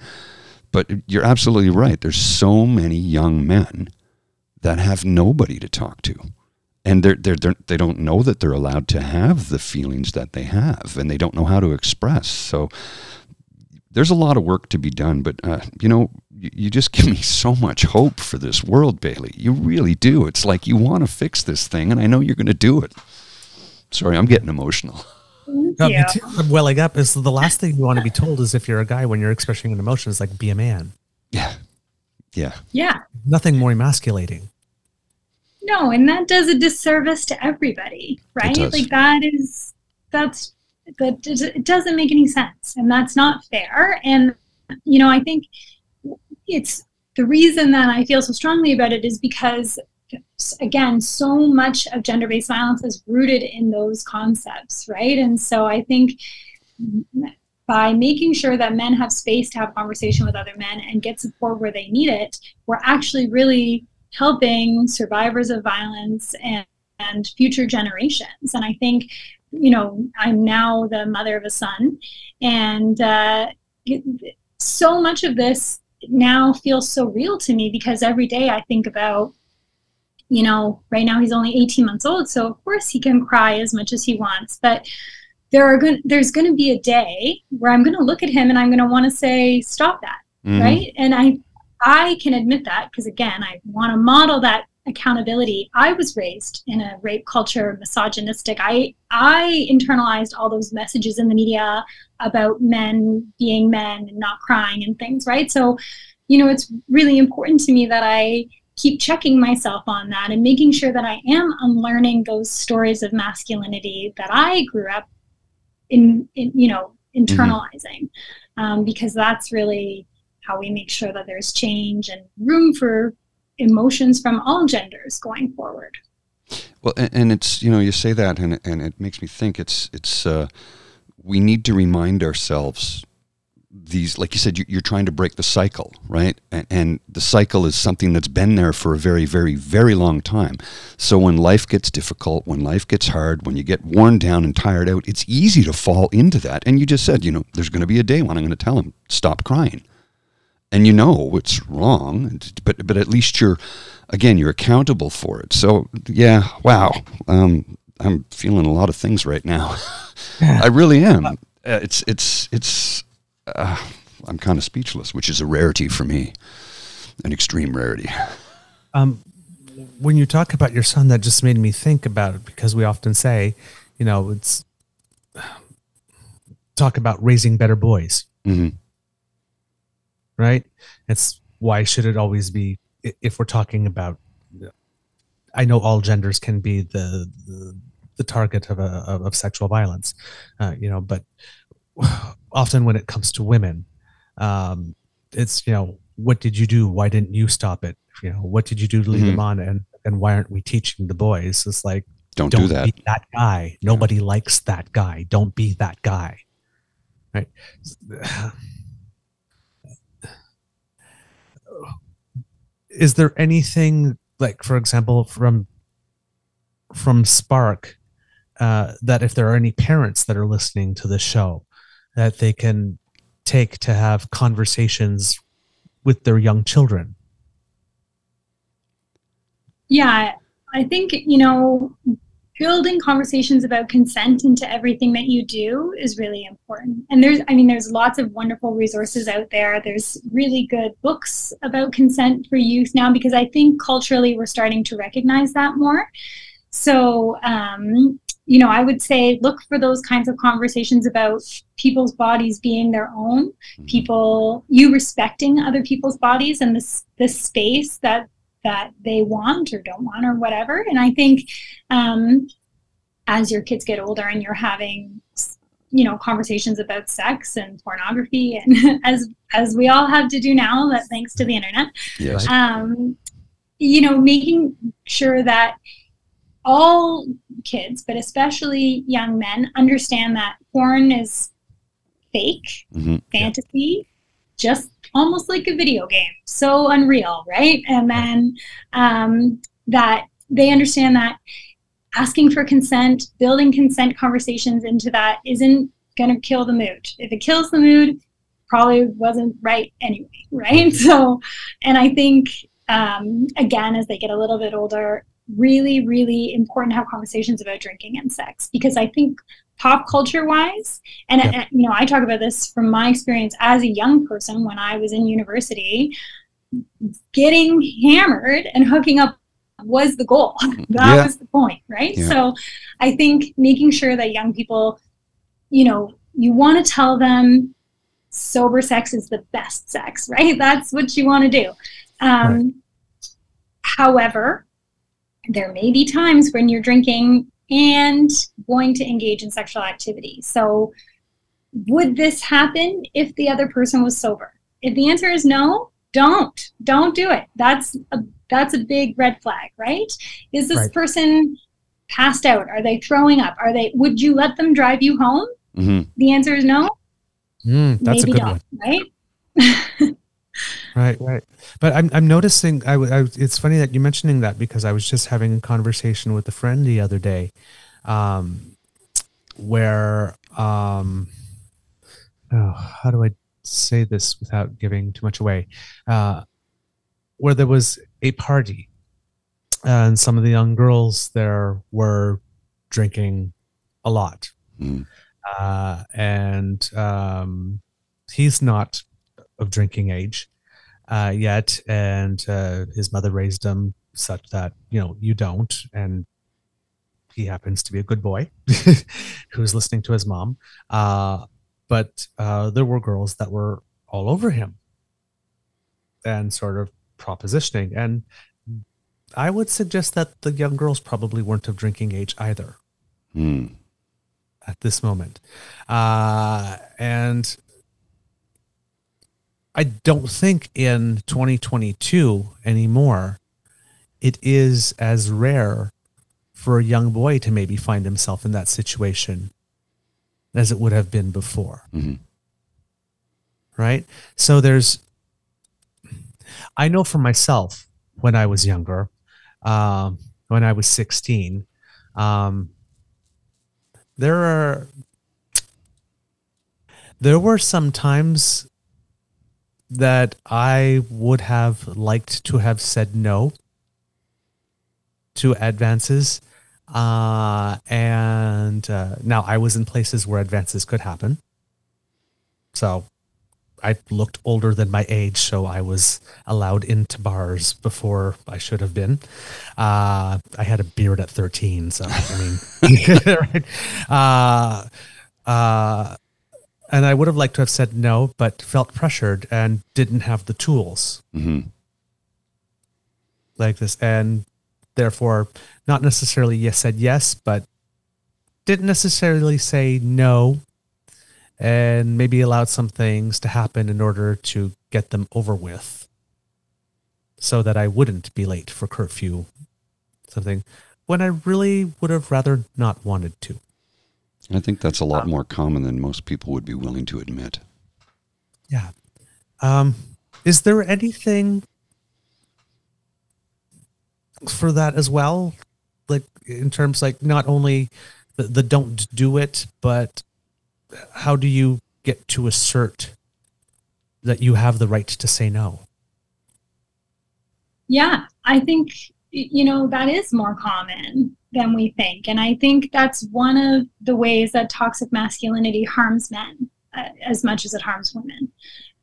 But you're absolutely right. There's so many young men that have nobody to talk to. And they're, they're, they're, they don't know that they're allowed to have the feelings that they have, and they don't know how to express. So there's a lot of work to be done. But, uh, you know, you, you just give me so much hope for this world, Bailey. You really do. It's like you want to fix this thing, and I know you're going to do it. Sorry, I'm getting emotional. Mm-hmm. Thank you. Too, I'm welling up is the last thing you want to be told is if you're a guy when you're expressing an emotion is like be a man. Yeah. Yeah. Yeah. Nothing more emasculating. No, and that does a disservice to everybody, right? Like that is that's that it doesn't make any sense, and that's not fair. And you know, I think it's the reason that I feel so strongly about it is because again, so much of gender-based violence is rooted in those concepts, right? And so I think by making sure that men have space to have conversation with other men and get support where they need it, we're actually really helping survivors of violence and, and future generations. And I think, you know, I'm now the mother of a son, and uh, so much of this now feels so real to me because every day I think about, you know, right now he's only 18 months old, so of course he can cry as much as he wants, but there are going there's going to be a day where I'm going to look at him and I'm going to want to say stop that Mhm. right? And i i can admit that because again i want to model that accountability. I was raised in a rape culture misogynistic. I i internalized all those messages in the media about men being men and not crying and things right? So you know it's really important to me that i keep checking myself on that and making sure that i am unlearning those stories of masculinity that i grew up in, in you know internalizing um, because that's really how we make sure that there's change and room for emotions from all genders going forward. Well, and, and it's you know you say that, and and it makes me think it's it's uh, we need to remind ourselves these like you said you, you're trying to break the cycle right? And, and the cycle is something that's been there for a very very very long time. So when life gets difficult when life gets hard when you get worn down and tired out it's easy to fall into that. And you just said you know there's going to be a day when i'm going to tell him stop crying. And you know it's wrong but but at least you're again you're accountable for it. So yeah wow. Um, i'm feeling a lot of things right now. I really am. Uh, it's it's it's uh, I'm kind of speechless, which is a rarity for me, an extreme rarity. Um, when you talk about your son, that just made me think about it because we often say, you know, it's talk about raising better boys, hmm right? It's why should it always be if we're talking about I know all genders can be the the, the target of a of, of sexual violence, uh, you know, but often when it comes to women, um, it's you know what did you do? Why didn't you stop it? You know what did you do to lead them on? And and why aren't we teaching the boys? It's like Don't, don't do that. be that guy. Nobody likes that guy. Don't be that guy. Right. Is there anything like, for example, from from Spark, uh, that if there are any parents that are listening to the show, that they can take to have conversations with their young children? Yeah, I think, you know, building conversations about consent into everything that you do is really important. And there's, I mean, there's lots of wonderful resources out there. There's really good books about consent for youth now because I think culturally we're starting to recognize that more. So, um, you know, I would say look for those kinds of conversations about people's bodies being their own, people, you respecting other people's bodies and this, this space that that they want or don't want or whatever. And I think um, as your kids get older and you're having you know conversations about sex and pornography and as as we all have to do now that thanks to the internet Yes. um, you know making sure that all kids but especially young men understand that porn is fake hmm fantasy, just almost like a video game. So unreal, right? And then um, that they understand that asking for consent, building consent conversations into that isn't going to kill the mood. If it kills the mood, probably wasn't right anyway, right? So, and I think, um, again, as they get a little bit older, really, really important to have conversations about drinking and sex because I think pop culture wise and Yeah. uh, you know i talk about this from my experience as a young person when i was in university getting hammered and hooking up was the goal that Yeah. was the point right Yeah. so i think making sure that young people you know you want to tell them sober sex is the best sex right that's what you want to do um, however there may be times when you're drinking and going to engage in sexual activity. So, would this happen if the other person was sober? If the answer is no, don't. Don't do it. That's a that's a big red flag, right? Is this Right. person passed out? Are they throwing up? Are they would you let them drive you home? hmm The answer is no. Mm, that's maybe a good don't, one. right? Right, right. But I'm I'm noticing. I, w- I w- it's funny that you're mentioning that because I was just having a conversation with a friend the other day, um, where um, oh, how do I say this without giving too much away? Uh, where there was a party, and some of the young girls there were drinking a lot, Mm. uh, and um, he's not of drinking age uh, yet, and uh, his mother raised him such that you know you don't, and he happens to be a good boy who's listening to his mom. Uh, but uh, there were girls that were all over him and sort of propositioning, and I would suggest that the young girls probably weren't of drinking age either Mm. at this moment. Uh, and I don't think in 2022 anymore it is as rare for a young boy to maybe find himself in that situation as it would have been before. Mhm. Right? So there's, I know for myself when I was younger, um, when I was 16, um, there are there were some times that I would have liked to have said no to advances. Uh, and uh, now I was in places where advances could happen. So I looked older than my age, so I was allowed into bars before I should have been. Uh, I had a beard at 13, so I mean, right? uh, uh, and I would have liked to have said no, but felt pressured and didn't have the tools. Hmm like this, and therefore not necessarily yes said yes, but didn't necessarily say no, and maybe allowed some things to happen in order to get them over with, so that I wouldn't be late for curfew, something when I really would have rather not wanted to. I think that's a lot more common than most people would be willing to admit. Yeah. Um, is there anything for that as well? Like in terms like not only the, the don't do it, but how do you get to assert that you have the right to say no? Yeah, I think y- you know that is more common than we think, and I think that's one of the ways that toxic masculinity harms men uh, as much as it harms women.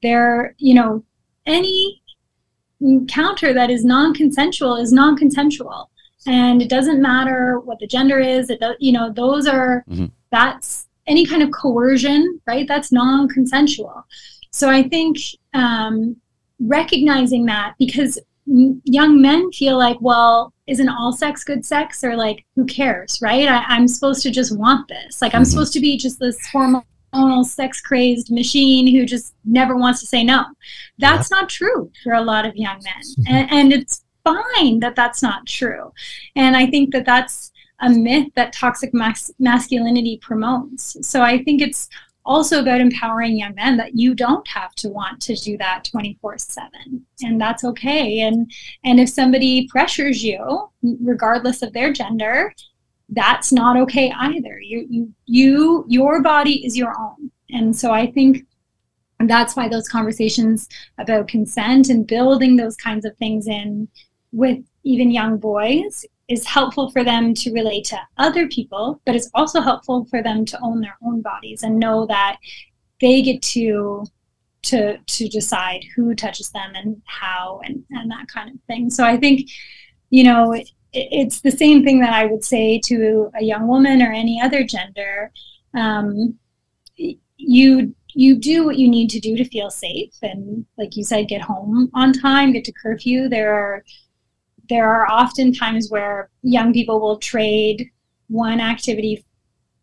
There, you know, any encounter that is non-consensual is non-consensual, and it doesn't matter what the gender is. It does, you know, those are Mhm. that's any kind of coercion, right? That's non-consensual. So I think um, recognizing that because young men feel like, well, isn't all sex good sex? Or like, who cares, right? I, I'm supposed to just want this. Like, I'm Mhm. supposed to be just this hormonal, sex crazed machine who just never wants to say no. That's not true for a lot of young men. and, and it's fine that that's not true. And I think that that's a myth that toxic mas- masculinity promotes. So I think it's also about empowering young men that you don't have to want to do that 24/7 and that's okay. And and if somebody pressures you regardless of their gender that's not okay either. You you you your body is your own. And so i think that's why those conversations about consent and building those kinds of things in with even young boys is helpful for them to relate to other people, but it's also helpful for them to own their own bodies and know that they get to to to decide who touches them and how and and that kind of thing. So I think, you know, it, it's the same thing that I would say to a young woman or any other gender. Um, you you do what you need to do to feel safe and like you said get home on time get to curfew there are there are often times where young people will trade one activity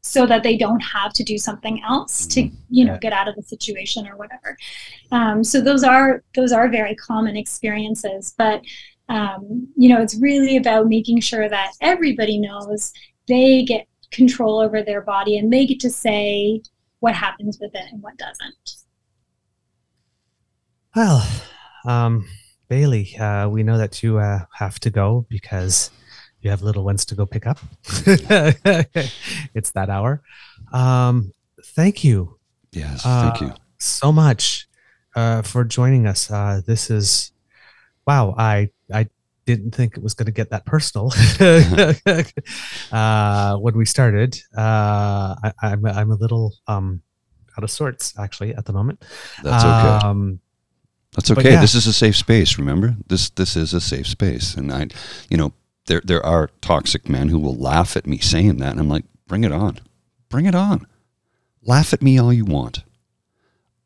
so that they don't have to do something else to you know Yeah. get out of the situation or whatever. Um, so those are those are very common experiences but um, you know it's really about making sure that everybody knows they get control over their body and they get to say what happens with it and what doesn't. Well, um, Bailey, uh, we know that you uh, have to go because you have little ones to go pick up. it's that hour. Um, thank you Yes, Uh, thank you. so much uh, for joining us. Uh, this is wow. I I didn't think it was going to get that personal uh, when we started. Uh, I, I'm I'm a little um, out of sorts actually at the moment. That's okay. Um, That's okay. yeah. This is a safe space. Remember, this this is a safe space, and I, you know, there there are toxic men who will laugh at me saying that, and I'm like, bring it on, bring it on, laugh at me all you want.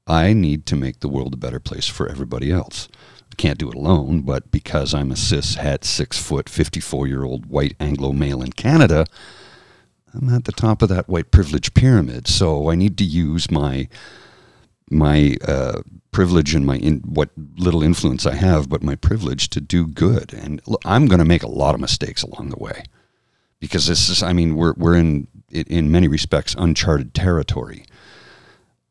I need to make the world a better place for everybody else. I can't do it alone, but because I'm a cis het six foot fifty four year old white Anglo male in Canada, I'm at the top of that white privilege pyramid. So I need to use my my uh, privilege and my in, what little influence I have, but my privilege to do good. And look, I'm going to make a lot of mistakes along the way because this is, I mean, we're we're in in- many respects uncharted territory.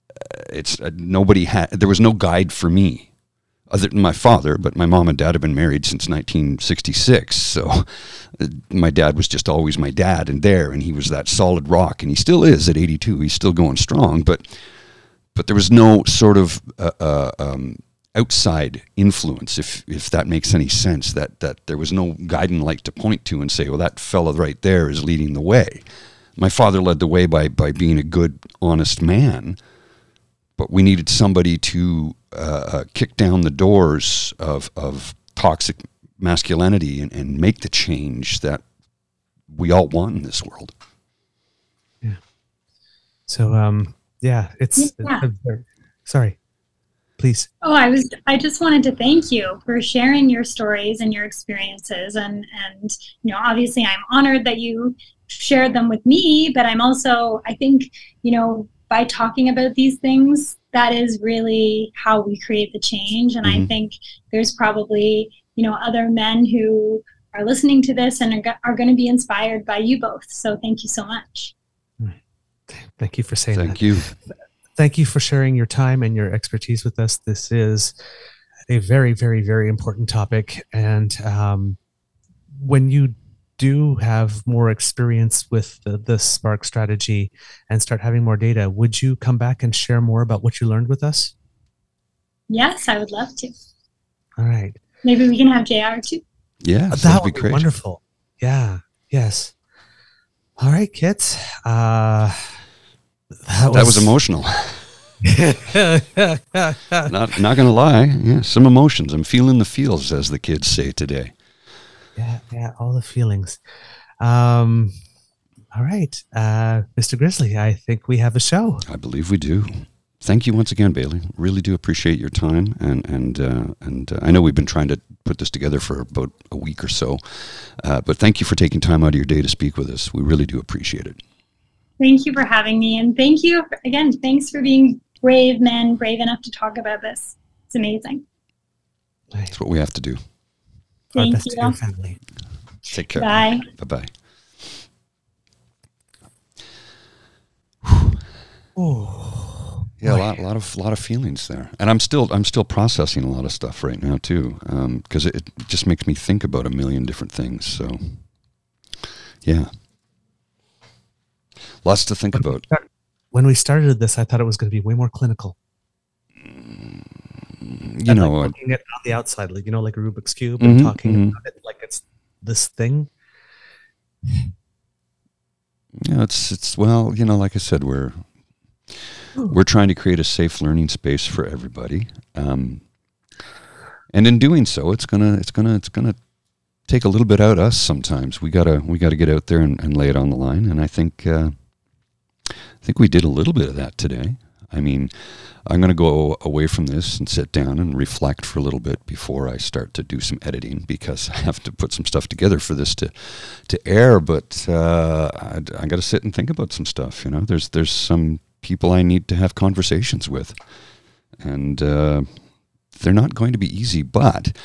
Uh, It's uh, nobody had there was no guide for me. Other than my father, but my mom and dad have been married since 1966. So uh, my dad was just always my dad and there, and he was that solid rock, and he still is at 82. He's still going strong, but but there was no sort of uh, uh, um, outside influence, if if that makes any sense. That that there was no guiding light to point to and say, well, that fella right there is leading the way. My father led the way by by being a good, honest man, but we needed somebody to uh, uh, kick down the doors of of toxic masculinity and, and make the change that we all want in this world. Yeah. So um yeah, it's Yeah. sorry. Please. Oh, I was I just wanted to thank you for sharing your stories and your experiences and and you know, obviously I'm honored that you shared them with me, but I'm also I think, you know, by talking about these things, that is really how we create the change and I Mhm. think there's probably, you know, other men who are listening to this and are, are going to be inspired by you both. So thank you so much. Thank you for saying that. Thank you. thank you for sharing your time and your expertise with us. This is a very, very, very important topic. And um, when you do have more experience with the, the Spark strategy and start having more data, would you come back and share more about what you learned with us? Yes, I would love to. All right. Maybe we can have JR too. Yeah, that that'd would be be great. wonderful. Yeah. Yes. All right, kids. Uh, that, That was emotional. not not gonna lie. Yeah, some emotions. I'm feeling the feels, as the kids say today. yeah, yeah, all the feelings. Um, all right, uh, Mr. Grizzly, I think we have a show. I believe we do. Thank you once again, Bailey. Really do appreciate your time, and and uh, and uh, I know we've been trying to put this together for about a week or so, uh, but thank you for taking time out of your day to speak with us. We really do appreciate it. Thank you for having me. And thank you for, again, thanks for being brave men, brave enough to talk about this. It's amazing. That's what we have to do. Our Thank best to you. your family. Take care. Bye. Bye bye. Oh, Yeah, a boy. lot, lot of, lot of feelings there, and I'm still, I'm still processing a lot of stuff right now too, um, because it, it just makes me think about a million different things. So, yeah, lots to think about. When we started this, I thought it was going to be way more clinical. You And, know, like looking at on the outside, like you know, like a Rubik's cube, and Mhm, talking mhm. about it like it's this thing. Yeah, it's it's well, you know, like I said, we're we're trying to create a safe learning space for everybody, um, and in doing so, it's gonna it's gonna it's gonna take a little bit out us sometimes. We gotta we gotta get out there and, and lay it on the line, and I think uh, I think we did a little bit of that today. I mean, I'm going to go away from this and sit down and reflect for a little bit before I start to do some editing because I have to put some stuff together for this to to air. But uh, I, I got to sit and think about some stuff. You know, there's there's some people I need to have conversations with, and uh, they're not going to be easy. But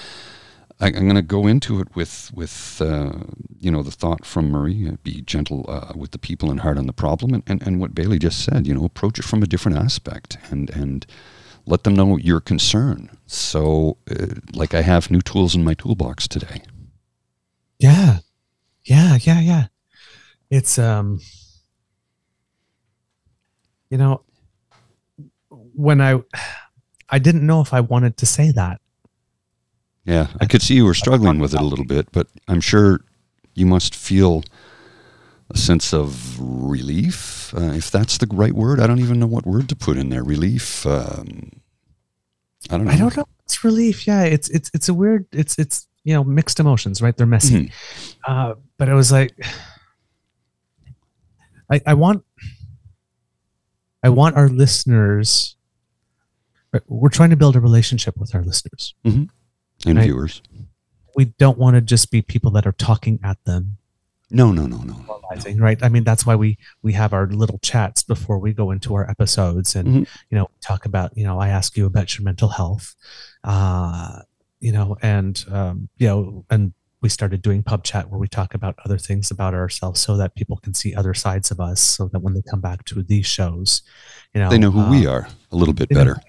I, I'm going to go into it with with uh, you know the thought from Marie: uh, be gentle uh, with the people and hard on the problem, and, and and what Bailey just said. You know, approach it from a different aspect, and and let them know your concern. So, uh, like I have new tools in my toolbox today. Yeah. Yeah, yeah, yeah. It's um you know when I I didn't know if I wanted to say that. Yeah, I could see you were struggling with it a little bit, but I'm sure you must feel a sense of relief, uh, if that's the right word. I don't even know what word to put in there. Relief. Um, I don't know. I don't know. It's relief. Yeah, it's it's it's a weird it's it's you know mixed emotions, right? They're messy. Mhm. Uh but I was like I I want I want our listeners we're trying to build a relationship with our listeners. And Right. viewers. We don't want to just be people that are talking at them No, no, no, no. no. right? I mean, that's why we we have our little chats before we go into our episodes, and Mhm. you know, talk about you know, I ask you about your mental health, uh, you know, and um, you know, and we started doing pub chat where we talk about other things about ourselves so that people can see other sides of us, so that when they come back to these shows, you know, They know who uh, we are a little bit you know, better.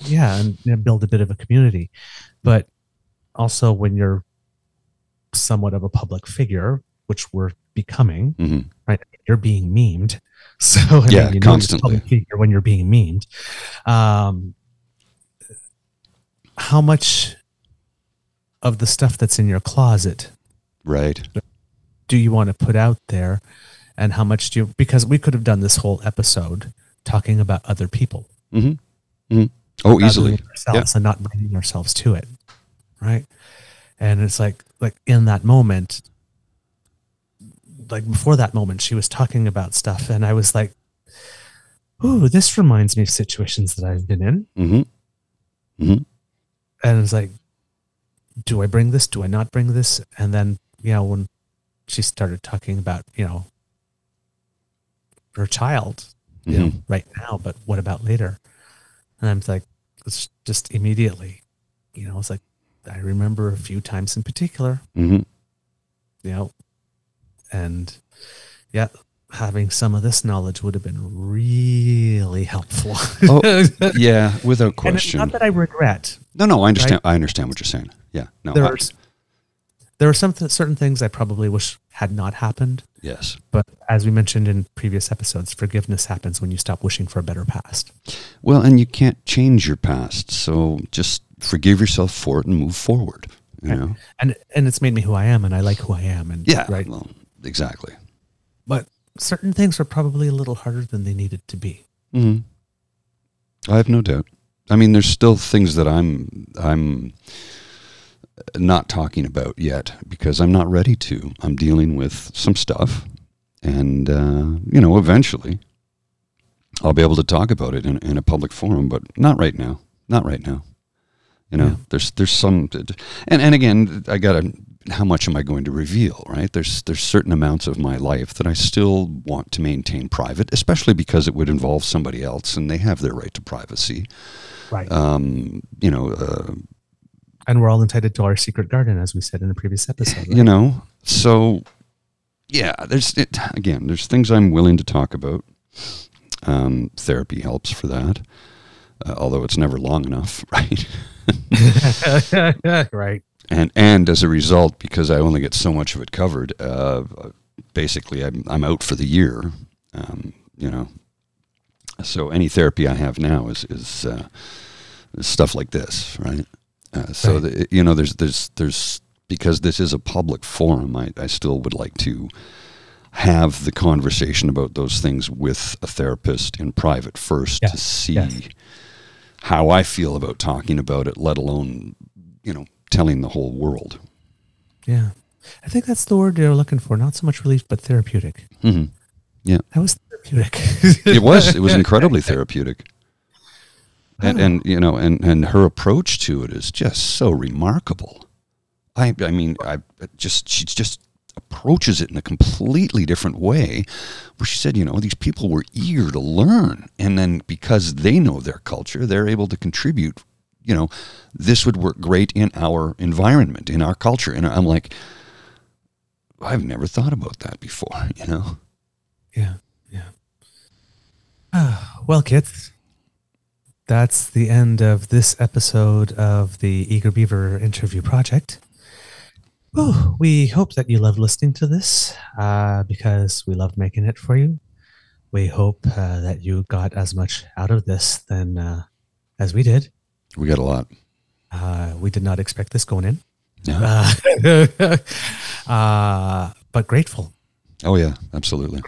yeah, and you know, build a bit of a community, but also when you're somewhat of a public figure, which we're becoming, hmm right? You're being memed. So I mean, Yeah, you you're a constantly. public figure when you're being memed. Um, how much of the stuff that's in your closet Right. do you want to put out there, and how much do you? Because we could have done this whole episode talking about other people, hmm Oh, easily. ourselves and not bringing ourselves to it right? And it's like like in that moment like before that moment she was talking about stuff and i was like ooh this reminds me of situations that i've been in. Mm-hmm. and it's like do i bring this? Do i not bring this? And then you know when she started talking about you know her child you know Mhm. right now but what about later? And i'm like it's just immediately you know it's like i remember a few times in particular Mm-hmm. you know and yeah having some of this knowledge would have been really helpful Oh, Yeah, without and question. not that i regret No, no, I understand. I understand what you're saying. Yeah, no, there I- are there are some th- certain things i probably wish had not happened yes, but as we mentioned in previous episodes forgiveness happens when you stop wishing for a better past well, and you can't change your past, so just forgive yourself for it and move forward. You know, and and it's made me who i am and i like who i am and yeah, right Well, exactly. but certain things are probably a little harder than they needed to be hmm I have no doubt. I mean, there's still things that I'm I'm not talking about yet because I'm not ready to. I'm dealing with some stuff, and uh, you know, eventually, I'll be able to talk about it in, in a public forum, but not right now. Not right now. You know, Yeah. there's there's some, and and again, I gotta. How much am I going to reveal? Right? There's there's certain amounts of my life that I still want to maintain private, especially because it would involve somebody else, and they have their right to privacy. right Um, you know, uh, and we're all entitled to our secret garden as we said in a previous episode right? you know. So, yeah, there's it, again, there's things I'm willing to talk about. Um, therapy helps for that, uh, although it's never long enough, right? right and and as a result, because I only get so much of it covered, uh, basically I'm I'm out for the year. Um, you know, so any therapy I have now is is, uh, stuff like this, right? Uh, so Right. the, you know, there's there's there's because this is a public forum. I, I still would like to have the conversation about those things with a therapist in private first to see yes. How I feel about talking about it, let alone you know telling the whole world. yeah i think that's the word they're looking for not so much relief but therapeutic hmm Yeah. that was therapeutic It was it was incredibly therapeutic. And, and you know and, and her approach to it is just so remarkable. I I mean I just she's just approaches it in a completely different way where she said you know these people were eager to learn and then because they know their culture they're able to contribute you know this would work great in our environment in our culture and I'm like I've never thought about that before you know Yeah, yeah. Ah, well, kids, that's the end of this episode of the Eager Beaver interview project. Oh, we hope that you love listening to this uh, because we loved making it for you. We hope uh, that you got as much out of this than uh, as we did. we got a lot Uh, we did not expect this going in, yeah. uh, uh, but grateful. oh yeah absolutely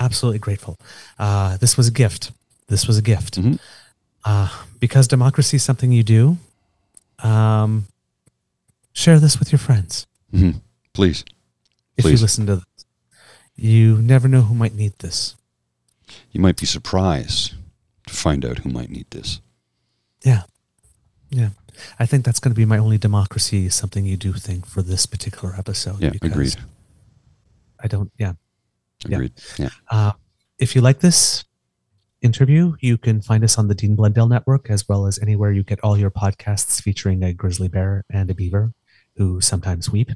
absolutely grateful. Uh, this was a gift. This was a gift. Mhm. Uh, because democracy is something you do. Um, share this with your friends. hmm Please. If Please. you listen to this, you never know who might need this. You might be surprised to find out who might need this. Yeah, yeah. I think that's going to be my only democracy something you do thing for this particular episode. Yeah, agreed. I don't. Yeah. Yeah. Agreed. Yeah. Uh, if you like this interview, you can find us on the Dean Blundell Network as well as anywhere you get all your podcasts featuring a grizzly bear and a beaver who sometimes weep.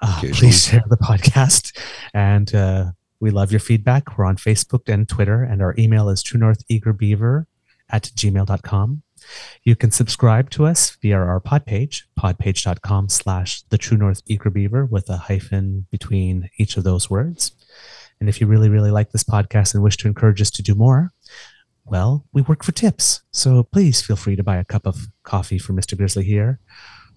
Uh, please share the podcast. And uh, we love your feedback. We're on Facebook and Twitter, and our email is truenortheagerbeaver at gmail.com. You can subscribe to us via our pod page, podpage.com slash the true north eager beaver with a hyphen between each of those words. And if you really, really like this podcast and wish to encourage us to do more, well, we work for tips. So please feel free to buy a cup of coffee for Mr. Grizzly here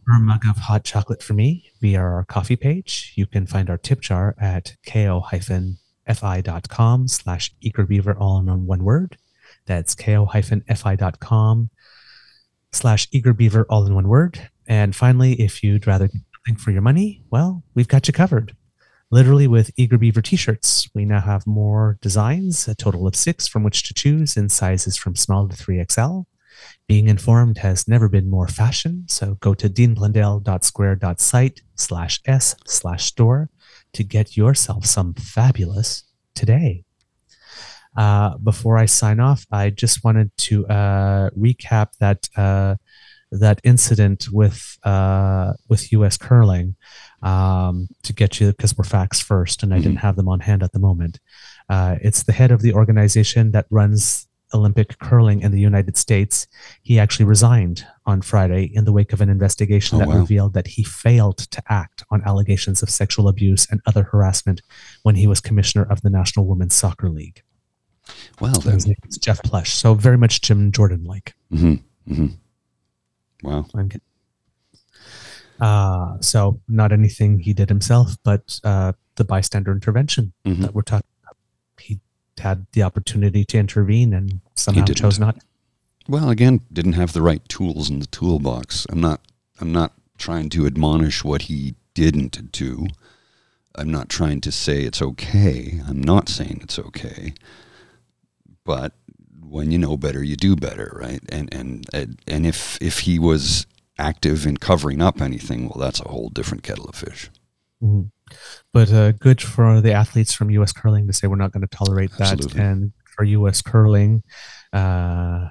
or a mug of hot chocolate for me via our coffee page. You can find our tip jar at ko-fi.com slash eagerbeaver all in one word. That's ko-fi.com slash eagerbeaver, all in one word. And finally, if you'd rather get for your money, well, we've got you covered. Literally with Eager Beaver t-shirts, we now have more designs, a total of six from which to choose in sizes from small to 3XL. Being informed has never been more fashion, so go to deanblundell.square.site slash s slash store to get yourself some fabulous today. Uh, before I sign off, I just wanted to uh, recap that uh, that incident with uh, with U.S. curling um, to get you because we're facts first, and I didn't have them on hand at the moment. Uh, it's the head of the organization that runs Olympic curling in the United States. He actually resigned on Friday in the wake of an investigation Oh, that wow. revealed that he failed to act on allegations of sexual abuse and other harassment when he was commissioner of the National Women's Soccer League. Well, then. His name is Jeff Plush. So very much Jim Jordan like. hmm hmm Wow. I'm kidding. Uh, so not anything he did himself, but uh, the bystander intervention Mhm. that we're talking had the opportunity to intervene and somehow chose not. Well, again, didn't have the right tools in the toolbox. I'm not. I'm not trying to admonish what he didn't do. I'm not trying to say it's okay. I'm not saying it's okay. But when you know better, you do better, right? And and and- if if he was active in covering up anything, well, that's a whole different kettle of fish. Mhm. But uh, good for the athletes from U.S. curling to say we're not going to tolerate that, and for U.S. curling, uh,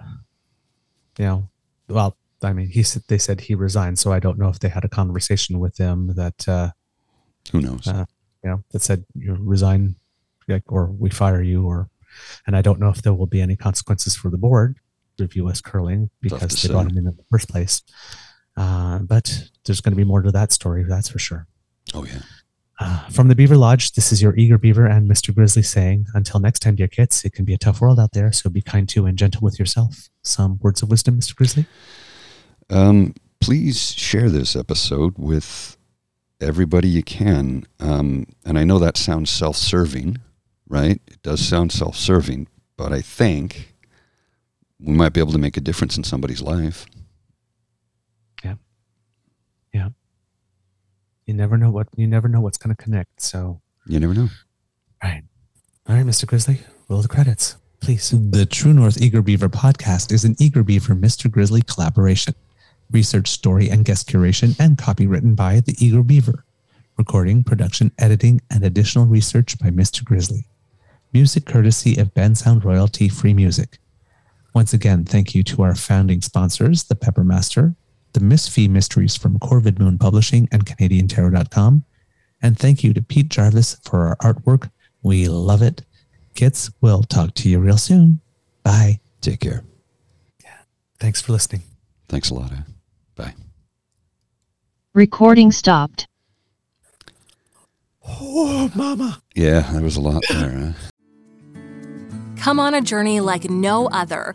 you know, well, I mean, he said they said he resigned, so I don't know if they had a conversation with him that uh, Who knows? Uh, you know that said you resign, like, or we fire you, or, and I don't know if there will be any consequences for the board of U.S. curling because they brought him in in the first place. Uh, but there's going to be more to that story, that's for sure. oh yeah. Uh, from the Beaver Lodge, this is your eager beaver and Mr. Grizzly saying, until next time, dear kits, it can be a tough world out there, so be kind to and gentle with yourself. Some words of wisdom, Mr. Grizzly? Um, please share this episode with everybody you can. Um, and I know that sounds self serving, right? It does sound self serving, but I think we might be able to make a difference in somebody's life. You never know what you never know what's going to connect. So, You never know. right, all right, Mr. Grizzly, roll the credits, please. The True North Eager Beaver podcast is an Eager Beaver Mr. Grizzly collaboration. Research, story, and guest curation and copy written by the Eager Beaver. Recording, production, editing, and additional research by Mr. Grizzly. Music courtesy of Bensound Royalty Free Music. Once again, thank you to our founding sponsors, the Peppermaster, the Miss Fee Mysteries from Corvid Moon Publishing and CanadianTarot.com. And thank you to Pete Jarvis for our artwork. We love it. Kits, we'll talk to you real soon. Bye. Take care. Thanks for listening. Thanks a lot. eh? Bye. Recording stopped. Oh, Mama. Yeah, there was a lot there. Huh? Come on a journey like no other,